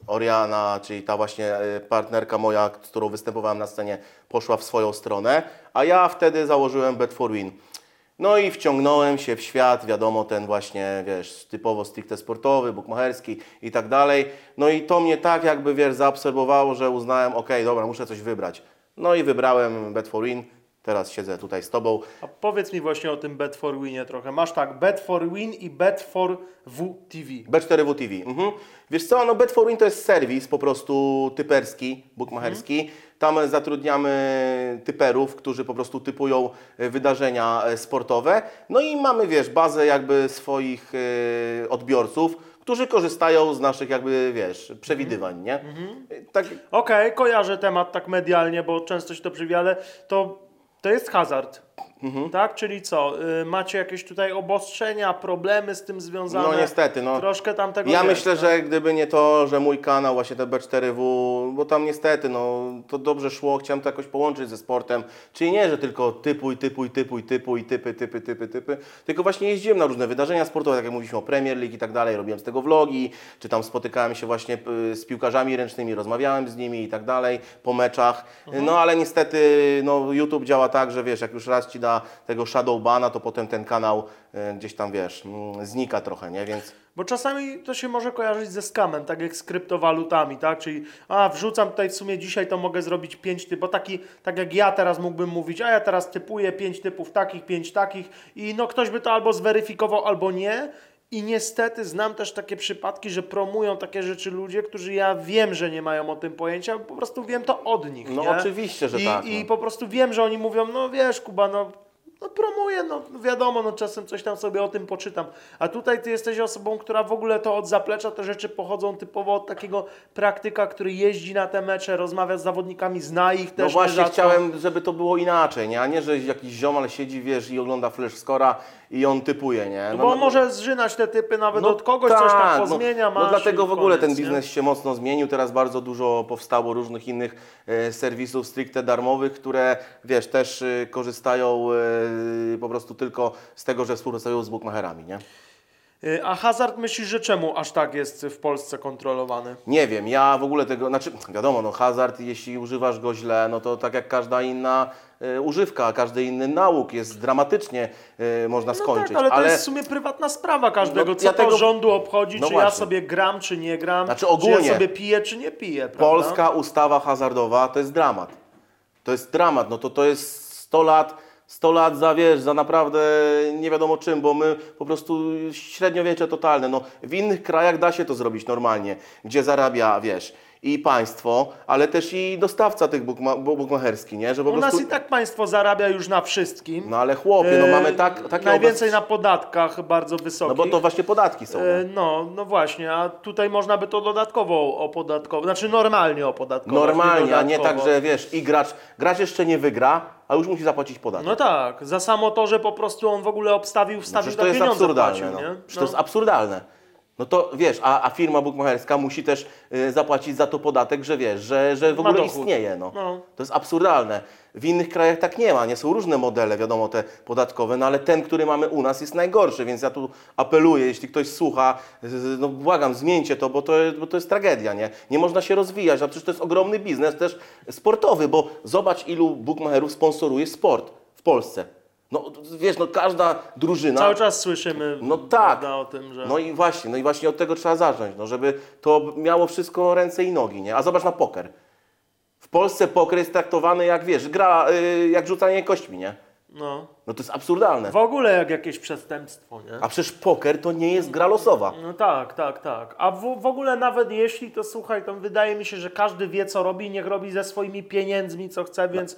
Oriana, czyli ta właśnie partnerka moja, z którą występowałem na scenie, poszła w swoją stronę, a ja wtedy założyłem Bet for Win. No i wciągnąłem się w świat, wiadomo, ten właśnie, wiesz, typowo stricte sportowy, bukmacherski i tak dalej. No i to mnie tak jakby, wiesz, zaobserwowało, że uznałem, okej, dobra, muszę coś wybrać. No i wybrałem Bet for Win, teraz siedzę tutaj z Tobą. A powiedz mi właśnie o tym Bet for Winie trochę. Masz tak, Bet for Win i Bet for WTV. B4W TV. Mhm. Wiesz co, no Bet4Win to jest serwis po prostu typerski, bukmacherski. Tam zatrudniamy typerów, którzy po prostu typują e, wydarzenia e, sportowe. No i mamy, wiesz, bazę jakby swoich e, odbiorców, którzy korzystają z naszych jakby, wiesz, przewidywań, nie? E, Tak, Okej, kojarzę temat tak medialnie, bo często się to przywija, ale to, to jest hazard. Mhm. Tak? Czyli co? Y, macie jakieś tutaj obostrzenia, problemy z tym związane? No niestety, no. Troszkę tam tego Ja jest, myślę, no. że gdyby nie to, że mój kanał, właśnie te B4W, bo tam niestety, no, to dobrze szło, chciałem to jakoś połączyć ze sportem. Czyli nie, że tylko typuj, typuj, typuj, typuj, typy, typy, typy, typy, tylko właśnie jeździłem na różne wydarzenia sportowe, tak jak mówiliśmy o Premier League i tak dalej, robiłem z tego vlogi, czy tam spotykałem się właśnie y, z piłkarzami ręcznymi, rozmawiałem z nimi i tak dalej, po meczach. No ale niestety, no, YouTube działa tak, że wiesz, jak już raz ci da tego shadow bana, to potem ten kanał e, gdzieś tam, wiesz, mm, znika trochę, nie? Więc Bo czasami to się może kojarzyć ze skamem, tak jak z kryptowalutami, tak? Czyli a wrzucam tutaj w sumie dzisiaj to mogę zrobić pięć typów, bo taki, tak jak ja teraz mógłbym mówić, a ja teraz typuję pięć typów takich, pięć takich i no ktoś by to albo zweryfikował, albo nie. I niestety znam też takie przypadki, że promują takie rzeczy ludzie, którzy ja wiem, że nie mają o tym pojęcia, po prostu wiem to od nich. No nie? oczywiście, że I, tak, I no. po prostu wiem, że oni mówią, no wiesz, Kuba, no, no promuję, no wiadomo, no czasem coś tam sobie o tym poczytam. A tutaj ty jesteś osobą, która w ogóle to od zaplecza, te rzeczy pochodzą typowo od takiego praktyka, który jeździ na te mecze, rozmawia z zawodnikami, zna ich też. No właśnie nierzadko. chciałem, żeby to było inaczej, nie? A nie, że jakiś ziomal siedzi, wiesz, i ogląda flash scora i on typuje, nie? No, bo on może zżynać te typy nawet od kogoś, tak, coś tam no- pozmienia, no, masz dlatego w ogóle koniec, ten biznes Nie? się mocno zmienił. Teraz bardzo dużo powstało różnych innych e, serwisów stricte darmowych, które, wiesz, też e, korzystają e, po prostu tylko z tego, że współpracują z bookmacherami, nie? Y, A hazard myślisz, że czemu aż tak jest w Polsce kontrolowany? Nie wiem, ja w ogóle tego, znaczy wiadomo, no hazard, jeśli używasz go źle, no to tak jak każda inna e, używka, każdy inny nauk jest dramatycznie można No skończyć, tak, ale, to jest w sumie prywatna sprawa każdego, No, co ja to tego- rządu obchodzi, No czy ja właśnie. sobie gram, czy nie gram, Znaczy czy ogólnie. ja sobie piję, czy nie piję, prawda? Polska ustawa hazardowa to jest dramat. To jest dramat, no to to jest 100 lat, 100 lat za, wiesz, za naprawdę nie wiadomo czym, bo my po prostu średniowiecze totalne. No, w innych krajach da się to zrobić normalnie, gdzie zarabia, wiesz, i państwo, ale też i dostawca tych bukma, bu- bukmacherski, nie? Że po U nas prostu... i tak państwo zarabia już na wszystkim. No ale chłopie, no E, mamy tak, takie Najwięcej obecności- na podatkach bardzo wysokich. No bo to właśnie podatki są. E, nie? No, no właśnie, a tutaj można by to dodatkowo opodatkować, znaczy normalnie opodatkować. Normalnie, a nie tak, że wiesz, i gracz, gracz jeszcze nie wygra, a już musi zapłacić podatek. No tak, za samo to, że po prostu on w ogóle obstawił, No wstawił te to jest pieniądze absurdalne. płacił, no. nie? Przecież to jest absurdalne. No to wiesz, a, a firma bukmacherska musi też y, zapłacić za to podatek, że wiesz, że, że w Ma ogóle dochód. istnieje. No. No. To jest absurdalne. W innych krajach tak nie ma, nie są różne modele, wiadomo, te podatkowe, no ale ten, który mamy u nas jest najgorszy, więc ja tu apeluję, jeśli ktoś słucha, no błagam, zmieńcie to, bo to, jest- bo to jest tragedia, nie? Nie można się rozwijać, a przecież to jest ogromny biznes też sportowy, bo zobacz ilu bukmacherów sponsoruje sport w Polsce. No wiesz, no każda drużyna... Cały czas słyszymy No tak. o tym, że... No i właśnie, no i właśnie od tego trzeba zacząć, no żeby to miało wszystko ręce i nogi, nie? A zobacz na poker. W Polsce poker jest traktowany jak, wiesz, gra, y, jak rzucanie kośćmi, nie? no. No to jest absurdalne. W ogóle jak jakieś przestępstwo, nie? A przecież poker to nie jest gra losowa. No tak, tak, tak. A w, w ogóle nawet jeśli, to słuchaj, to wydaje mi się, że każdy wie, co robi, niech robi ze swoimi pieniędzmi, co chce, więc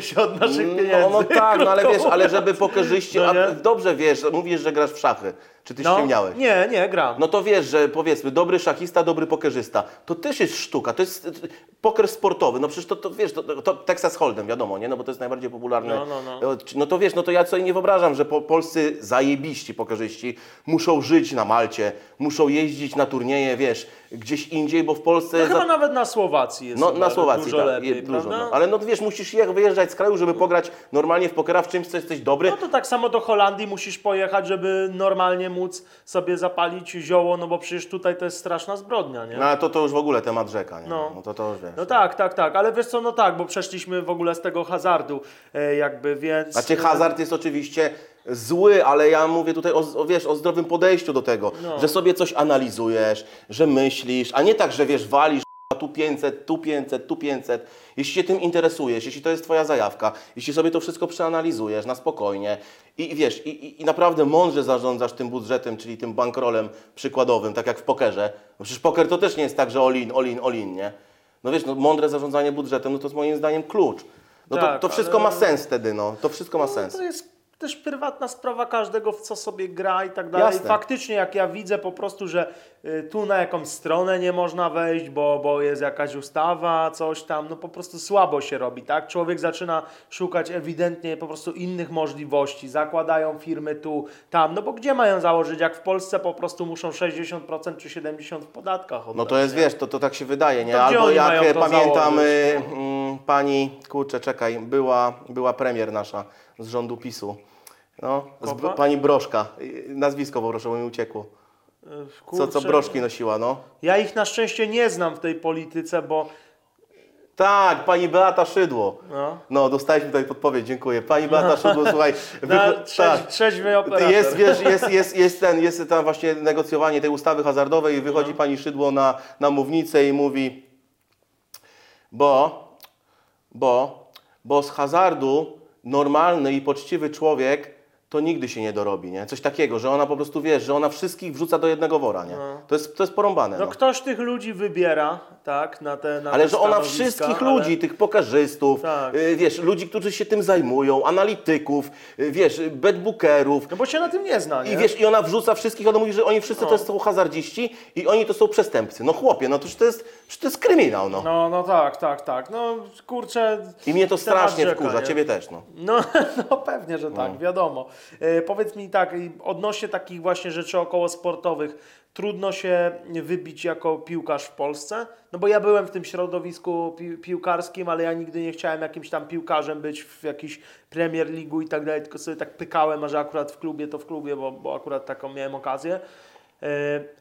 się od naszych pieniędzy. No, no tak, no ale wiesz, ale [laughs] żeby pokerzyści, No a dobrze wiesz, mówisz, że grasz w szachy. Czy ty no, ściemniałeś? Nie, nie, gram. No to wiesz, że powiedzmy, dobry szachista, dobry pokerzysta, to też jest sztuka, to jest y, poker sportowy, no przecież to, to wiesz, to, to Texas Hold'em, wiadomo, nie, no bo to jest najbardziej popularny. No, no, no. No to wiesz, no to ja sobie nie wyobrażam, że po, polscy zajebiści pokerzyści muszą żyć na Malcie, muszą jeździć na turnieje, wiesz, gdzieś indziej, bo w Polsce... no za- chyba nawet na Słowacji jest no, na Słowacji dużo tak, lepiej, je- dużo, no. Ale no wiesz, musisz je- wyjeżdżać z kraju, żeby pograć normalnie w pokera w czymś, co jesteś dobry. No to tak samo do Holandii musisz pojechać, żeby normalnie móc sobie zapalić zioło, no bo przecież tutaj to jest straszna zbrodnia, nie? No ale to, to już w ogóle temat rzeka, nie? No. No, to to już wiesz. No tak, tak, tak, ale wiesz co, no tak, bo przeszliśmy w ogóle z tego hazardu, e, jakby, więc... Znaczy hazard jest oczywiście zły, ale ja mówię tutaj o, o, wiesz, o zdrowym podejściu do tego, No. że sobie coś analizujesz, że myślisz, a nie tak, że wiesz, walisz tu 500, tu 500, tu 500. Jeśli się tym interesujesz, jeśli to jest Twoja zajawka, jeśli sobie to wszystko przeanalizujesz na spokojnie i, i wiesz, i, i, i naprawdę mądrze zarządzasz tym budżetem, czyli tym bankrolem przykładowym, tak jak w pokerze, bo przecież poker to też nie jest tak, że all in, all in, all in, nie? No wiesz, no, mądre zarządzanie budżetem, no to jest moim zdaniem klucz. No to, Tak, to wszystko ale- ma sens wtedy, no. To wszystko ma No, sens. Też prywatna sprawa każdego, w co sobie gra i tak dalej. Jasne. Faktycznie, jak ja widzę po prostu, że y, tu na jakąś stronę nie można wejść, bo, bo jest jakaś ustawa, coś tam, no po prostu słabo się robi, tak? Człowiek zaczyna szukać ewidentnie po prostu innych możliwości, zakładają firmy tu, tam, no bo gdzie mają założyć, jak w Polsce po prostu muszą 60% czy 70% w podatkach oddać, No to jest, nie? wiesz, to, to tak się wydaje, nie? To Albo jak e, pamiętam założyć, mm, pani, kurczę, czekaj, była, była premier nasza z rządu PiSu. No, z, pani Broszka. Nazwisko poproszę, bo mi uciekło. Y, Co, co kurczę, broszki nosiła, no? Ja ich na szczęście nie znam w tej polityce, bo Tak, pani Beata Szydło. No. No, dostaliśmy tutaj podpowiedź, dziękuję. Pani Beata Szydło, słuchaj. [laughs] Wycho- trzeź, trzeźwy operator. Jest, wiesz, jest, jest, jest, ten, jest tam właśnie negocjowanie tej ustawy hazardowej i wychodzi pani Szydło na, na mównicę i mówi, bo, bo, bo z hazardu normalny i poczciwy człowiek to nigdy się nie dorobi, nie? Coś takiego, że ona po prostu, wiesz, że ona wszystkich wrzuca do jednego wora, nie? To, jest, to jest porąbane, No no. ktoś tych ludzi wybiera, tak, na te na Ale te że ona wszystkich ale- ludzi, tych pokażystów, Tak. y, wiesz, ludzi, którzy się tym zajmują, analityków, y, wiesz, bedbookerów, No bo się na tym nie zna, nie? i wiesz, i ona wrzuca wszystkich, ona mówi, że oni wszyscy to są hazardziści i oni to są przestępcy. No chłopie, no to, to, jest, to jest kryminał, no. No, no tak, tak, tak. No kurczę. I mnie to strasznie rzeka, wkurza, nie? ciebie też, no. No, [laughs] no pewnie, że tak, wiadomo. E, powiedz mi tak, odnośnie takich właśnie rzeczy okołosportowych, trudno się wybić jako piłkarz w Polsce? No bo ja byłem w tym środowisku pi piłkarskim, ale ja nigdy nie chciałem jakimś tam piłkarzem być w jakiejś Premier League i tak dalej, tylko sobie tak pykałem, a że akurat w klubie to w klubie, bo, bo akurat taką miałem okazję. E,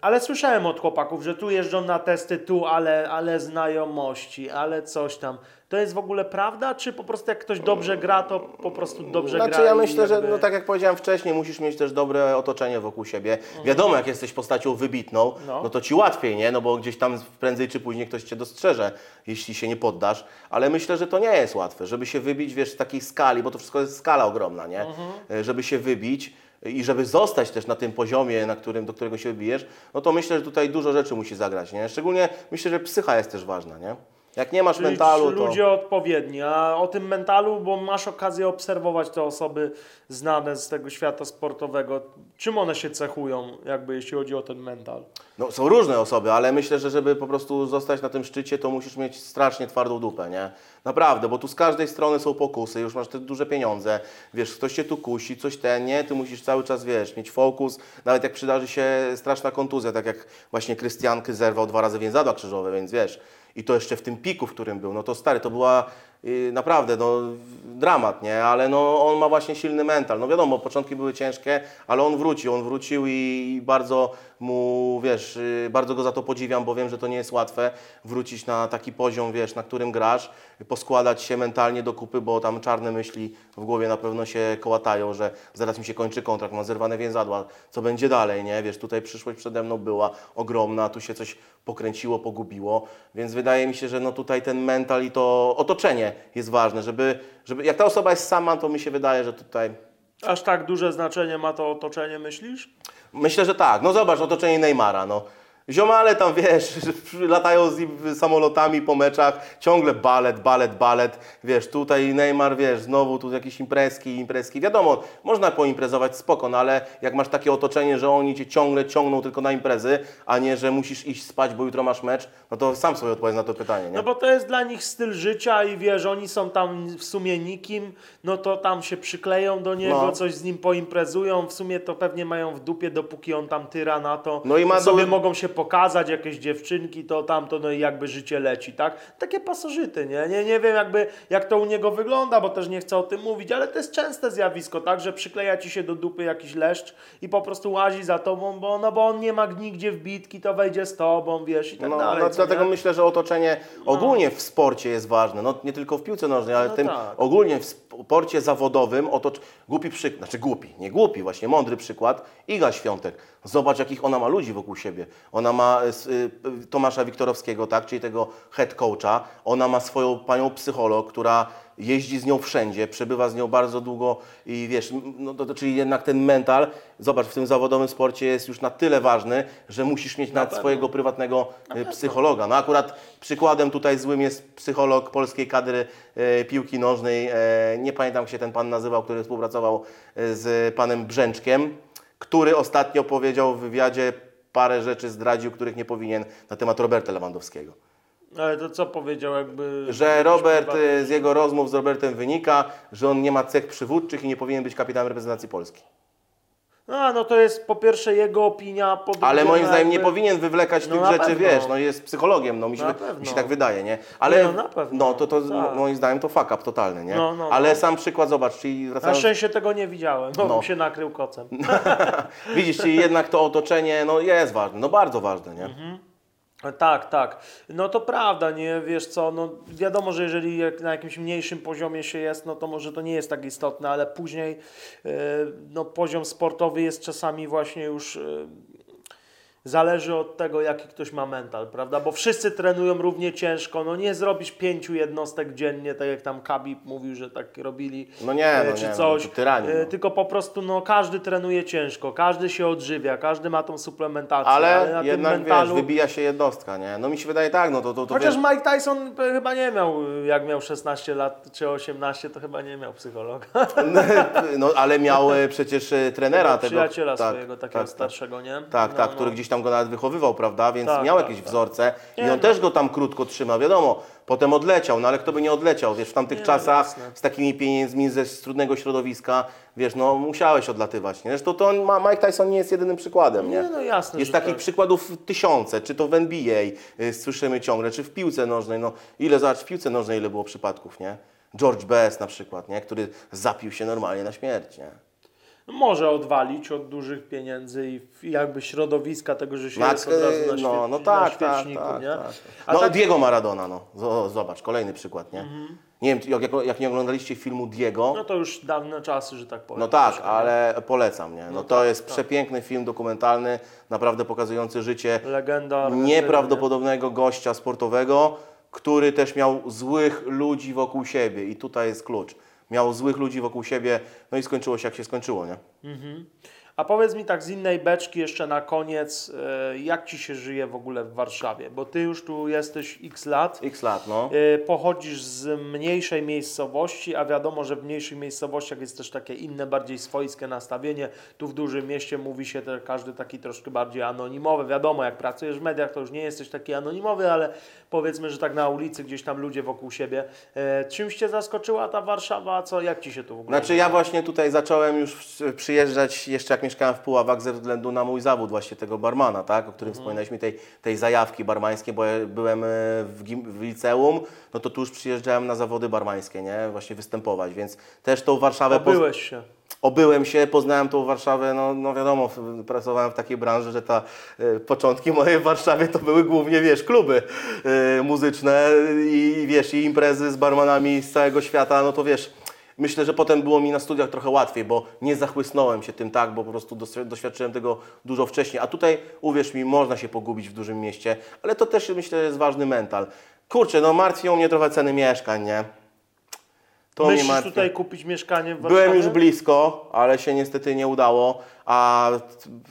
Ale słyszałem od chłopaków, że tu jeżdżą na testy, tu, ale, ale znajomości, ale coś tam. To jest w ogóle prawda, czy po prostu jak ktoś dobrze gra, to po prostu dobrze Znaczy gra? ja i myślę, że jakby- no tak jak powiedziałem wcześniej, musisz mieć też dobre otoczenie wokół siebie. Wiadomo, jak jesteś postacią wybitną, No. no. to ci łatwiej, nie? No bo gdzieś tam prędzej czy później ktoś cię dostrzeże, jeśli się nie poddasz. Ale myślę, że to nie jest łatwe, żeby się wybić, wiesz, z takiej skali, bo to wszystko jest skala ogromna, nie? E, Żeby się wybić i żeby zostać też na tym poziomie, na którym, do którego się wybijesz, no to myślę, że tutaj dużo rzeczy musi zagrać, nie? Szczególnie myślę, że psycha jest też ważna, nie? Jak nie masz Czyli mentalu, to... ludzie odpowiedni, a o tym mentalu, bo masz okazję obserwować te osoby znane z tego świata sportowego. Czym one się cechują, jakby jeśli chodzi o ten mental? No, są różne osoby, ale myślę, że żeby po prostu zostać na tym szczycie, to musisz mieć strasznie twardą dupę, nie? Naprawdę, bo tu z każdej strony są pokusy, już masz te duże pieniądze, wiesz, ktoś cię tu kusi, coś ten, nie? Ty musisz cały czas, wiesz, mieć fokus, nawet jak przydarzy się straszna kontuzja, tak jak właśnie Krystianky zerwał dwa razy więzadła krzyżowe, więc wiesz, i to jeszcze w tym piku, w którym był, no to stary, to była naprawdę, no, dramat, nie? Ale no, on ma właśnie silny mental. No wiadomo, początki były ciężkie, ale on wrócił, on wrócił i, bardzo mu, wiesz, y, bardzo go za to podziwiam, bo wiem, że to nie jest łatwe wrócić na taki poziom, wiesz, na którym grasz, poskładać się mentalnie do kupy, bo tam czarne myśli w głowie na pewno się kołatają, że zaraz mi się kończy kontrakt, mam zerwane więzadła, co będzie dalej, nie? Wiesz, tutaj przyszłość przede mną była ogromna, tu się coś pokręciło, pogubiło, więc wydaje mi się, że no tutaj ten mental i to otoczenie jest ważne, żeby, żeby jak ta osoba jest sama, to mi się wydaje, że tutaj Aż tak duże znaczenie ma to otoczenie, myślisz? Myślę, że tak. No zobacz, otoczenie Neymara, no. Ziomale tam, wiesz, [laughs] latają z nim samolotami po meczach, ciągle balet, balet, balet. Wiesz, tutaj Neymar, wiesz, znowu tu jakieś imprezki, imprezki. Wiadomo, można poimprezować spoko, no ale jak masz takie otoczenie, że oni cię ciągle ciągną tylko na imprezy, a nie, że musisz iść spać, bo jutro masz mecz, no to sam sobie odpowiedz na to pytanie, nie? No bo to jest dla nich styl życia i wiesz, oni są tam w sumie nikim, no to tam się przykleją do niego, No. coś z nim poimprezują, w sumie to pewnie mają w dupie, dopóki on tam tyra na to. No i ma to sobie do- mogą się pokazać, jakieś dziewczynki, to tamto, no i jakby życie leci, tak? Takie pasożyty, nie? Nie, nie wiem jakby, jak to u niego wygląda, bo też nie chcę o tym mówić, ale to jest częste zjawisko, tak? Że przykleja ci się do dupy jakiś leszcz i po prostu łazi za tobą, bo, no bo on nie ma nigdzie wbitki, to wejdzie z tobą, wiesz, i tak No, dalej. no, dlatego nie? myślę, że otoczenie ogólnie w sporcie jest ważne. No, nie tylko w piłce nożnej, ale No tym tak. ogólnie w sporcie zawodowym. Otocz... Głupi przykład, znaczy głupi, nie głupi, właśnie mądry przykład. Iga Świątek. Zobacz, jakich ona ma ludzi wokół siebie. Ona ma y, y, Tomasza Wiktorowskiego, tak, czyli tego head coacha. Ona ma swoją panią psycholog, która jeździ z nią wszędzie, przebywa z nią bardzo długo i wiesz, no to, to, czyli jednak ten mental, zobacz, w tym zawodowym sporcie jest już na tyle ważny, że musisz mieć nawet pewno. swojego prywatnego y, psychologa. No akurat przykładem tutaj złym jest psycholog polskiej kadry e, piłki nożnej. E, nie pamiętam, jak się ten pan nazywał, który współpracował e, z panem Brzęczkiem, który ostatnio powiedział w wywiadzie parę rzeczy zdradził, których nie powinien na temat Roberta Lewandowskiego. Ale to co powiedział jakby... Że Robert, e, z jego rozmów z Robertem wynika, że on nie ma cech przywódczych i nie powinien być kapitanem reprezentacji Polski. A, no to jest po pierwsze jego opinia, po drugie... Ale moim no zdaniem nie jakby- powinien wywlekać No tych na rzeczy, pewno. wiesz, no jest psychologiem, no mi się, Na mi się tak wydaje, nie? Ale Nie, no na pewno. no to, to Tak. mo- moim zdaniem to fuck up totalny, nie? No, no, Ale no. sam przykład, zobacz, czyli Na wracając, szczęście tego nie widziałem, bo No. bym się nakrył kocem. [laughs] widzisz, czyli jednak to otoczenie, no jest ważne, no bardzo ważne, nie? Mhm. Tak, tak. No to prawda, nie wiesz co, no wiadomo, że jeżeli na jakimś mniejszym poziomie się jest, no to może to nie jest tak istotne, ale później e, no, poziom sportowy jest czasami właśnie już e, zależy od tego, jaki ktoś ma mental, prawda? Bo wszyscy trenują równie ciężko, no nie zrobisz pięciu jednostek dziennie, tak jak tam Khabib mówił, że tak robili, No nie, e, no czy nie, coś, no tyranii, E, no. tylko po prostu no każdy trenuje ciężko, każdy się odżywia, każdy ma tą suplementację, Ale na tym jednak mentalu... wiesz, wybija się jednostka, nie? No mi się wydaje tak, no to, to, to Chociaż wiesz, Mike Tyson chyba nie miał, jak miał 16 lat czy 18, to chyba nie miał psychologa. no [laughs] ale miał e, przecież trenera tego. Przyjaciela tak, swojego takiego tak, tak. starszego, nie? Tak, No, tak, no. który gdzieś tam go nawet wychowywał, prawda? Więc Tak, miał tak, jakieś tak. wzorce i on no. też go tam krótko trzymał, wiadomo. Potem odleciał, no ale kto by nie odleciał, wiesz, w tamtych no czasach jasne. z takimi pieniędzmi ze z trudnego środowiska, wiesz, no musiałeś odlatywać, nie? Zresztą to on, ma, Mike Tyson nie jest jedynym przykładem, nie? Nie, no jasne, Jest że takich tak. przykładów tysiące, czy to w NBA y, słyszymy ciągle, czy w piłce nożnej, no ile, zobacz, w piłce nożnej ile było przypadków, nie? George Best na przykład, nie? Który zapił się normalnie na śmierć, nie? Może odwalić od dużych pieniędzy i jakby środowiska tego, że się Max, jest od razu na, no, świe- no na tak, tak, świeczniku, tak, nie? tak. A No tak- Diego Maradona, no. Z- Zobacz, kolejny przykład, nie? Nie wiem, jak, jak, jak nie oglądaliście filmu Diego, No to już dawne czasy, że tak powiem. no tak, ale polecam, nie? No, No to tak, jest tak. przepiękny film dokumentalny, naprawdę pokazujący życie nie? Legenda. nieprawdopodobnego gościa sportowego, który też miał złych ludzi wokół siebie i tutaj jest klucz. Miał złych ludzi wokół siebie, no i skończyło się jak się skończyło, nie? A powiedz mi tak z innej beczki jeszcze na koniec, e, jak Ci się żyje w ogóle w Warszawie? Bo Ty już tu jesteś x lat. X lat, no. E, Pochodzisz z mniejszej miejscowości, a wiadomo, że w mniejszych miejscowościach jest też takie inne, bardziej swojskie nastawienie. Tu w dużym mieście mówi się też każdy taki troszkę bardziej anonimowy. Wiadomo, jak pracujesz w mediach, to już nie jesteś taki anonimowy, ale powiedzmy, że tak na ulicy gdzieś tam ludzie wokół siebie. E, czymś Cię zaskoczyła ta Warszawa? Co, jak Ci się tu w ogóle Znaczy ja właśnie tutaj zacząłem już przy- przyjeżdżać jeszcze jak mieszkałem w Puławach ze względu na mój zawód właśnie tego barmana, tak, o którym wspominaliśmy, tej, tej zajawki barmańskiej, bo ja byłem e, w, gim, w liceum, no to tu już przyjeżdżałem na zawody barmańskie, nie, właśnie występować, więc też tą Warszawę... Obyłeś się. Obyłem się, poznałem tą Warszawę, no, no wiadomo, pracowałem w takiej branży, że ta e, początki moje w Warszawie to były głównie, wiesz, kluby e, muzyczne i wiesz, i imprezy z barmanami z całego świata, no to wiesz, myślę, że potem było mi na studiach trochę łatwiej, bo nie zachłysnąłem się tym tak, bo po prostu doświ- doświadczyłem tego dużo wcześniej, a tutaj, uwierz mi, można się pogubić w dużym mieście, ale to też myślę, jest ważny mental. Kurczę, no martwią mnie trochę ceny mieszkań, nie? To Myślisz tutaj kupić mieszkanie w Warszawie? Byłem już blisko, ale się niestety nie udało, a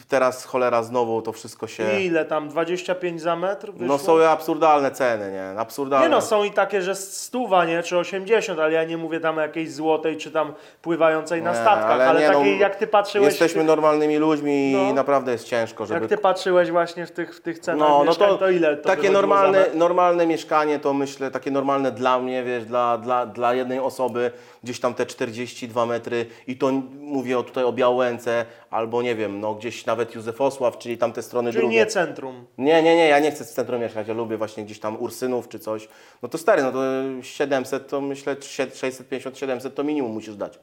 teraz cholera znowu to wszystko się... Ile tam? 25 za metr? Wyszło? No są absurdalne ceny, nie? Absurdalne. Nie no, są i takie, że stuwa, nie? Czy 80, ale ja nie mówię tam o jakiejś złotej, czy tam pływającej na Nie, statkach, ale, ale no, takiej jak ty patrzyłeś... Jesteśmy tych, normalnymi ludźmi No. i naprawdę jest ciężko, żeby... Jak ty patrzyłeś właśnie w tych, w tych cenach No, no mieszkań, to, to, ile to takie normalne, normalne mieszkanie to myślę, takie normalne dla mnie, wiesz, dla, dla, dla jednej osoby, gdzieś tam te 42 metry i to mówię o, tutaj o Białęce albo nie wiem, no gdzieś nawet Józefosław, czyli tamte strony Czyli drugie. nie centrum. Nie, nie, nie, ja nie chcę w centrum mieszkać, ja lubię właśnie gdzieś tam Ursynów czy coś. No to stary, no to 700 to myślę 650-700 to minimum musisz dać.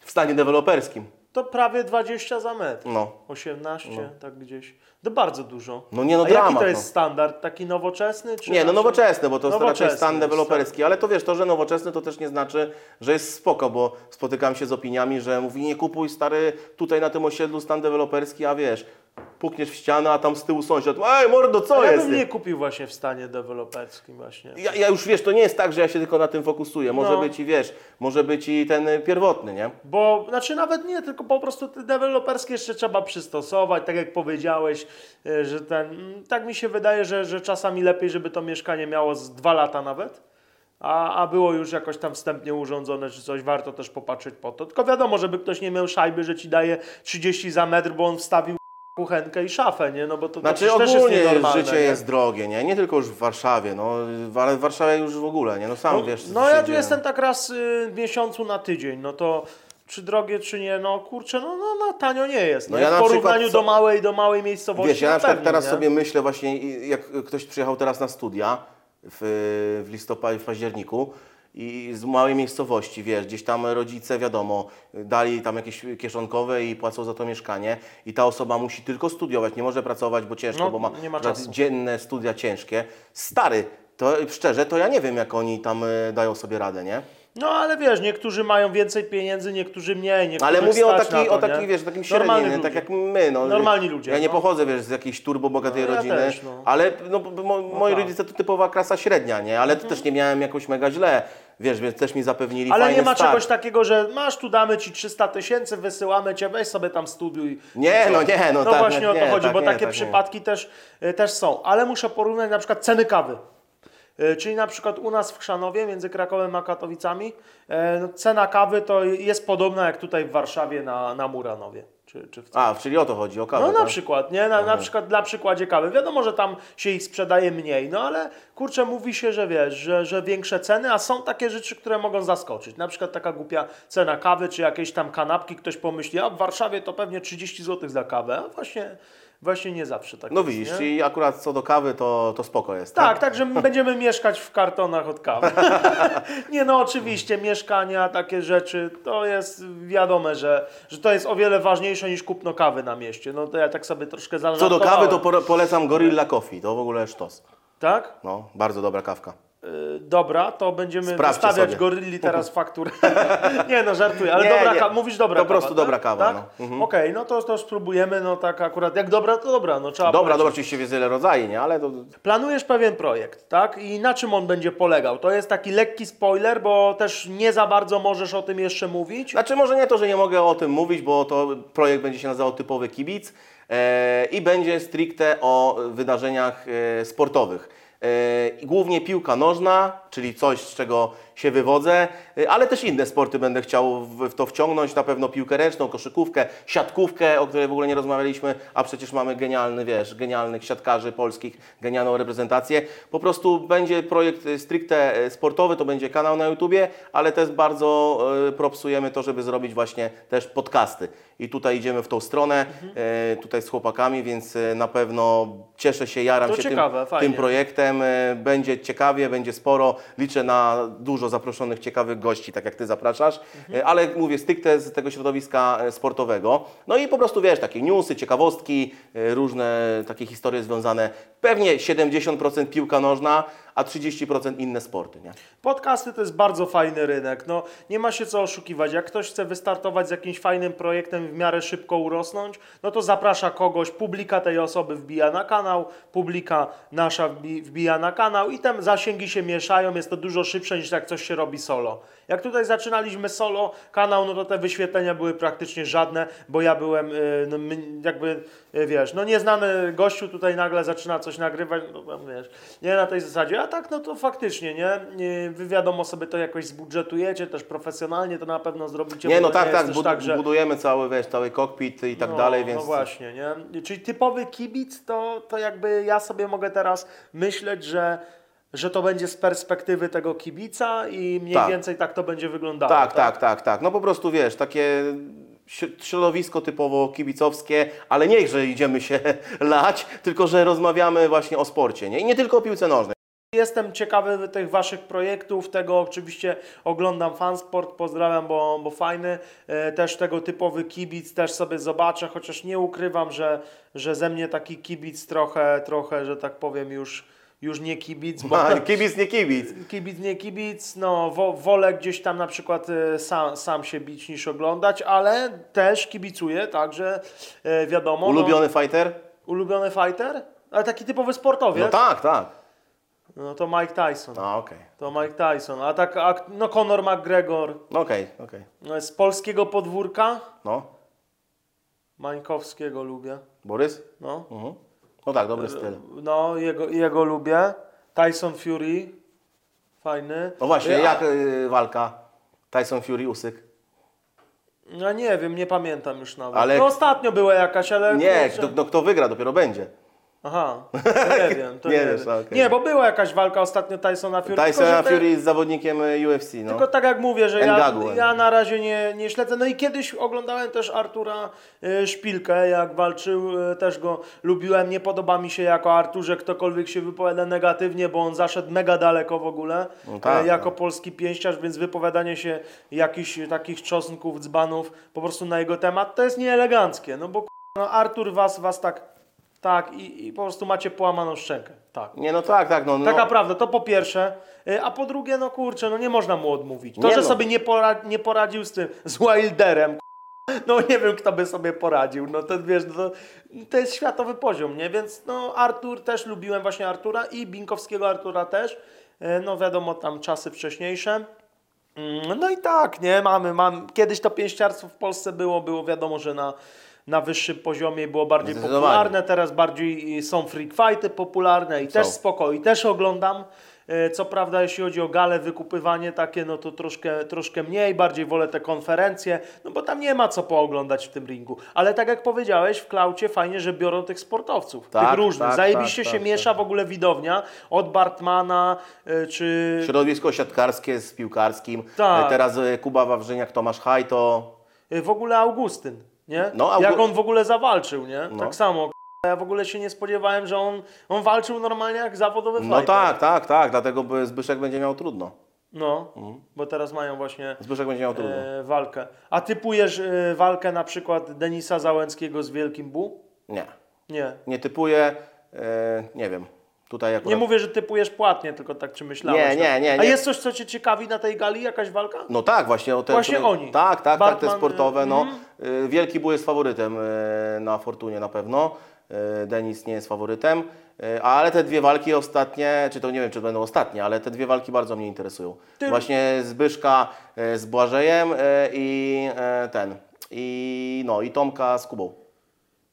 W stanie deweloperskim. To prawie 20 za metr. No. 18, tak gdzieś. To bardzo dużo. No nie, no A jaki dramat, to jest no. standard? Taki nowoczesny? Czy Nie, no nowoczesne, bo to jest Nowoczesny raczej stan jest, deweloperski, ale to wiesz, to, że nowoczesny to też nie znaczy, że jest spoko, bo spotykam się z opiniami, że mówi nie kupuj stary tutaj na tym osiedlu stan deweloperski, a wiesz, pukniesz w ścianę, a tam z tyłu sąsiad, ej mordo, co A ja jest? bym nie kupił właśnie w stanie deweloperskim właśnie. Ja, ja już wiesz, to nie jest tak, że ja się tylko na tym fokusuję. Może No. być i wiesz, może być i ten y, pierwotny, nie? Bo, znaczy nawet nie, tylko po prostu te deweloperskie jeszcze trzeba przystosować, tak jak powiedziałeś, e, że ten, mm, tak mi się wydaje, że, że czasami lepiej, żeby to mieszkanie miało z dwa lata nawet, a, a było już jakoś tam wstępnie urządzone czy coś, warto też popatrzeć po to. Tylko wiadomo, żeby ktoś nie miał szajby, że ci daje 30 za metr, bo on wstawił kuchenkę i szafę, nie? No bo to, Znaczy też ogólnie jest nienormalne, życie nie? jest drogie, nie? Nie tylko już w Warszawie, no, ale w Warszawie już w ogóle, nie? No sam No, wiesz, no ja tu jestem tak raz y, w miesiącu na tydzień, no to czy drogie, czy nie, no kurczę, no, no, no tanio nie jest. No nie? ja w na porównaniu przykład do małej, do małej miejscowości. Wiesz, ja na no przykład pewnie, teraz nie? sobie myślę właśnie, jak ktoś przyjechał teraz na studia w, w listopadzie, w październiku i z małej miejscowości, wiesz, gdzieś tam rodzice, wiadomo, dali tam jakieś kieszonkowe i płacą za to mieszkanie i ta osoba musi tylko studiować, nie może pracować, bo ciężko, No, bo ma, nie ma za- czasu. dzienne studia ciężkie. Stary, to szczerze, to ja nie wiem, jak oni tam y, dają sobie radę, nie? No ale wiesz, niektórzy mają więcej pieniędzy, niektórzy mniej, niektórych Ale mówię o stać na to, o nie? wiesz, takim Normalni średnim, tak ludzie. jak my. No, Normalni ludzie, Ja nie no. pochodzę, wiesz, z jakiejś turbo bogatej No, ja rodziny, też, no. ale no, bo- mo, moi tak. rodzice to typowa klasa średnia, nie? Ale to też nie miałem jakoś mega źle, wiesz, więc też mi zapewnili Ale nie ma start. czegoś takiego, że masz tu damy ci 300 tysięcy, wysyłamy cię, weź sobie tam studiuj. Nie, no nie, no No tak, właśnie nie, o to nie, chodzi, tak bo nie, takie tak przypadki też, y, też są. Ale muszę porównać na przykład ceny kawy. Y, Czyli na przykład u nas w Chrzanowie, między Krakowem a Katowicami, e, no, cena kawy to jest podobna jak tutaj w Warszawie na, na Muranowie. Czy, czy A, czyli o to chodzi, o kawę, No na tak? przykład, nie? Na, na przykład dla przykładzie kawy. Wiadomo, że tam się ich sprzedaje mniej, no ale kurczę, mówi się, że wiesz, że, że większe ceny, a są takie rzeczy, które mogą zaskoczyć. Na przykład taka głupia cena kawy, czy jakieś tam kanapki, ktoś pomyśli, a w Warszawie to pewnie 30 zł za kawę, a właśnie, właśnie nie zawsze tak No jest, widzisz, nie? czyli akurat co do kawy, to, to spoko jest, Tak, tak, że my [laughs] będziemy mieszkać w kartonach od kawy. [laughs] nie no, oczywiście, mieszkania, takie rzeczy, to jest wiadome, że, że to jest o wiele ważniejsze niż kupno kawy na mieście. No to ja tak sobie troszkę Co zażartowałem. do kawy, to po- polecam Gorilla Coffee, to w ogóle sztos. Tak? No, bardzo dobra kawka. Y, Dobra, to będziemy Sprawdźcie wystawiać sobie. Gorilli teraz [laughs] fakturę. [laughs] nie no, żartuję, ale Nie, dobra nie. kawa, mówisz dobra Po prostu tak? dobra kawa, Tak? no. Mhm. Okej, no to, to spróbujemy, no tak akurat, jak dobra, to dobra, no trzeba Dobra, dobra, oczywiście jest wiele rodzajów, nie? Ale to... Planujesz pewien projekt, tak? I na czym on będzie polegał? To jest taki lekki spoiler, bo też nie za bardzo możesz o tym jeszcze mówić. Znaczy może nie to, że nie mogę o tym mówić, bo to projekt będzie się nazywał Typowy Kibic e, i będzie stricte o wydarzeniach e, sportowych. E, głównie piłka nożna, czyli coś, z czego się wywodzę, e, ale też inne sporty będę chciał w, to wciągnąć, na pewno piłkę ręczną, koszykówkę, siatkówkę, o której w ogóle nie rozmawialiśmy, a przecież mamy genialny, wiesz, genialnych siatkarzy polskich, genialną reprezentację. Po prostu będzie projekt e, stricte e, sportowy, to będzie kanał na YouTubie, ale też bardzo propsujemy to, żeby zrobić właśnie też podcasty. I tutaj idziemy w tą stronę, e, tutaj z chłopakami, więc na pewno cieszę się, jaram To się ciekawe, tym, tym projektem. Będzie ciekawie, będzie sporo. Liczę na dużo zaproszonych, ciekawych gości, tak jak Ty zapraszasz. Mhm. Ale mówię, stricte z tego środowiska e, sportowego. No i po prostu, wiesz, takie newsy, ciekawostki, e, różne takie historie związane. Pewnie 70% piłka nożna, a 30% inne sporty, nie? Podcasty to jest bardzo fajny rynek. No, nie ma się co oszukiwać. Jak ktoś chce wystartować z jakimś fajnym projektem w miarę szybko urosnąć, no to zaprasza kogoś, publika tej osoby wbija na kanał, publika nasza wbi- wbija na kanał i tam zasięgi się mieszają. Jest to dużo szybsze niż jak coś się robi solo. Jak tutaj zaczynaliśmy solo kanał, no to te wyświetlenia były praktycznie żadne, bo ja byłem y, no, jakby, y, wiesz, no nieznany gościu tutaj nagle zaczyna coś nagrywać, no tam, wiesz, nie na tej zasadzie, a tak, no to faktycznie, nie? Wy wiadomo sobie to jakoś zbudżetujecie, też profesjonalnie to na pewno zrobicie. Nie, no tak, nie tak, bud- tak, że... budujemy cały, wiesz, cały kokpit i tak no, dalej, więc... No właśnie, nie? Czyli typowy kibic, to, to jakby ja sobie mogę teraz myśleć, że, że to będzie z perspektywy tego kibica i mniej Tak. więcej tak to będzie wyglądało. Tak, tak, tak, tak. No po prostu wiesz, takie środowisko typowo kibicowskie, ale nie, że idziemy się [laughs] lać, tylko że rozmawiamy właśnie o sporcie, nie? I nie tylko o piłce nożnej. Jestem ciekawy tych Waszych projektów, tego oczywiście oglądam Fansport, pozdrawiam, bo, bo fajny, e, też tego typowy kibic też sobie zobaczę, chociaż nie ukrywam, że, że ze mnie taki kibic trochę, trochę, że tak powiem już, już nie kibic, bo [laughs] Ma, kibic, nie kibic. kibic nie kibic, no wo, wolę gdzieś tam na przykład e, sam, sam się bić niż oglądać, ale też kibicuję, także e, wiadomo. Ulubiony fighter? No, ulubiony fighter? Ale taki typowy sportowiec? No tak, tak. No to Mike Tyson. A, okej. To Mike Tyson. A tak, a, no Conor McGregor No okej, okej. no, z polskiego podwórka. No, Mańkowskiego lubię. Borys? No, Mhm. No tak, dobry styl. no jego, jego lubię. Tyson Fury. Fajny. No właśnie, Ja- jak y, walka? Tyson Fury, Usyk? No nie wiem, nie pamiętam już nawet. Ale- No ostatnio była jakaś, ale... Nie, kto, no, kto wygra, dopiero będzie. Aha, [laughs] nie wiem. Nie nie, wiesz, okej. nie, bo była jakaś walka ostatnio Tysona Fury. Tyson tylko, że te- Fury z zawodnikiem e, UFC, no. Tylko tak jak mówię, że ja, ja na razie nie, nie śledzę. No i kiedyś oglądałem też Artura y, Szpilkę, jak walczył, y, też go lubiłem. Nie podoba mi się jako Arturze ktokolwiek się wypowiada negatywnie, bo on zaszedł mega daleko w ogóle No tak, jako no. polski pięściarz, więc wypowiadanie się jakichś takich czosnków, dzbanów po prostu na jego temat to jest nieeleganckie. No bo no Artur was, was tak, tak i, i po prostu macie połamaną szczękę. Tak. Nie, no tak, tak, no. no. Taka prawda, to po pierwsze. Y, A po drugie, no kurczę, no nie można mu odmówić. To, Nie że no. sobie nie, pora- nie poradził z tym, z Wilderem, k***a, no nie wiem, kto by sobie poradził. No to wiesz, no, to, to jest światowy poziom, nie? Więc no Artur, też lubiłem właśnie Artura i Binkowskiego Artura też. Y, No wiadomo, tam czasy wcześniejsze. Mm, No i tak, nie, mamy, mam. Kiedyś to pięściarstwo w Polsce było, było wiadomo, że na, na wyższym poziomie było bardziej popularne, teraz bardziej y, są freak fighty popularne i też spoko, i też oglądam. E, Co prawda, jeśli chodzi o gale, wykupywanie takie, no to troszkę, troszkę mniej, bardziej wolę te konferencje, no bo tam nie ma co pooglądać w tym ringu. Ale tak jak powiedziałeś, w klaucie fajnie, że biorą tych sportowców, Tak, tych różnych. tak, Zajebiście tak, się tak, miesza w ogóle widownia, od Bartmana, e, czy Środowisko siatkarskie z piłkarskim. Tak. E, Teraz Kuba Wawrzyniak, Tomasz Hajto. W ogóle Augustyn, nie? No, Augu- Jak on w ogóle zawalczył, nie? No. Tak samo. Ja w ogóle się nie spodziewałem, że on, on walczył normalnie jak zawodowy No fighter. tak, tak, tak, dlatego by Zbyszek będzie miał trudno. No, Mhm. bo teraz mają właśnie Zbyszek będzie miał trudno. e, walkę. A typujesz e, walkę na przykład Denisa Załęckiego z Wielkim Bu? Nie, Nie. nie typuję, e, nie wiem. Tutaj akurat... Nie mówię, że typujesz płatnie, tylko tak czy myślałeś. Nie, nie, tak? nie, A nie. jest coś, co Cię ciekawi na tej gali? Jakaś walka? No tak, właśnie o te, Właśnie które- oni. Tak, tak, tak, te Bartman, sportowe. y, No. mhm. Y, Wielki Bół jest faworytem y, na Fortunie na pewno. Y, Denis nie jest faworytem. Y, Ale te dwie walki ostatnie, czy to nie wiem, czy będą ostatnie, ale te dwie walki bardzo mnie interesują. Ty- Właśnie Zbyszka y, z Błażejem y, i y, ten. I, no, i Tomka z Kubą.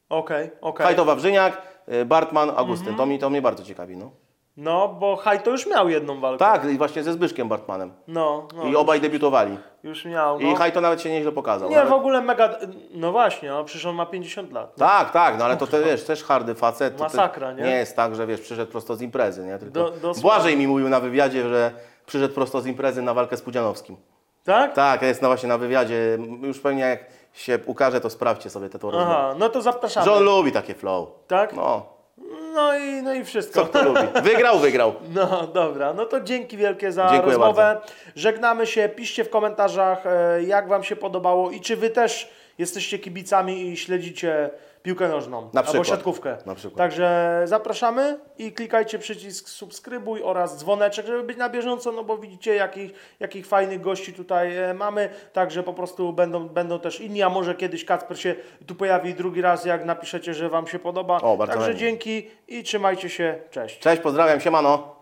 Okej, okej. Hajto Wawrzyniak, y, Bartman, Augustyn. Mhm. To, mi, to mnie bardzo ciekawi. No. No, bo Hajto już miał jedną walkę. Tak, i właśnie ze Zbyszkiem Bartmanem. No, no I obaj debiutowali. już miał. No. I Hajto nawet się nieźle pokazał. Nie, Nawet- w ogóle mega... No właśnie, no przecież on ma 50 lat. Tak, tak, no ale to te, wiesz, też hardy facet. To Masakra, nie? Nie jest tak, że wiesz, przyszedł prosto z imprezy, nie? Tylko Do- dosłownie. Błażej mi mówił na wywiadzie, że przyszedł prosto z imprezy na walkę z Pudzianowskim. Tak? Tak, jest no właśnie na wywiadzie. Już pewnie jak się ukaże, to sprawdźcie sobie te to rozmowy. Aha, no to zapraszamy. On lubi takie flow. Tak? No, No i, no i wszystko. co kto lubi. [laughs] Wygrał, wygrał. No dobra, no to dzięki wielkie za Dziękuję rozmowę. Żegnamy się, piszcie w komentarzach, e, jak Wam się podobało i czy Wy też jesteście kibicami i śledzicie piłkę nożną Na albo siatkówkę. Na przykład. Także zapraszamy i klikajcie przycisk subskrybuj oraz dzwoneczek, żeby być na bieżąco, no bo widzicie jakich, jakich fajnych gości tutaj e, mamy, także po prostu będą, będą też inni, a może kiedyś Kacper się tu pojawi drugi raz, jak napiszecie, że Wam się podoba. O, bardzo Także chętnie. dzięki i trzymajcie się, cześć. Cześć, pozdrawiam, siemano.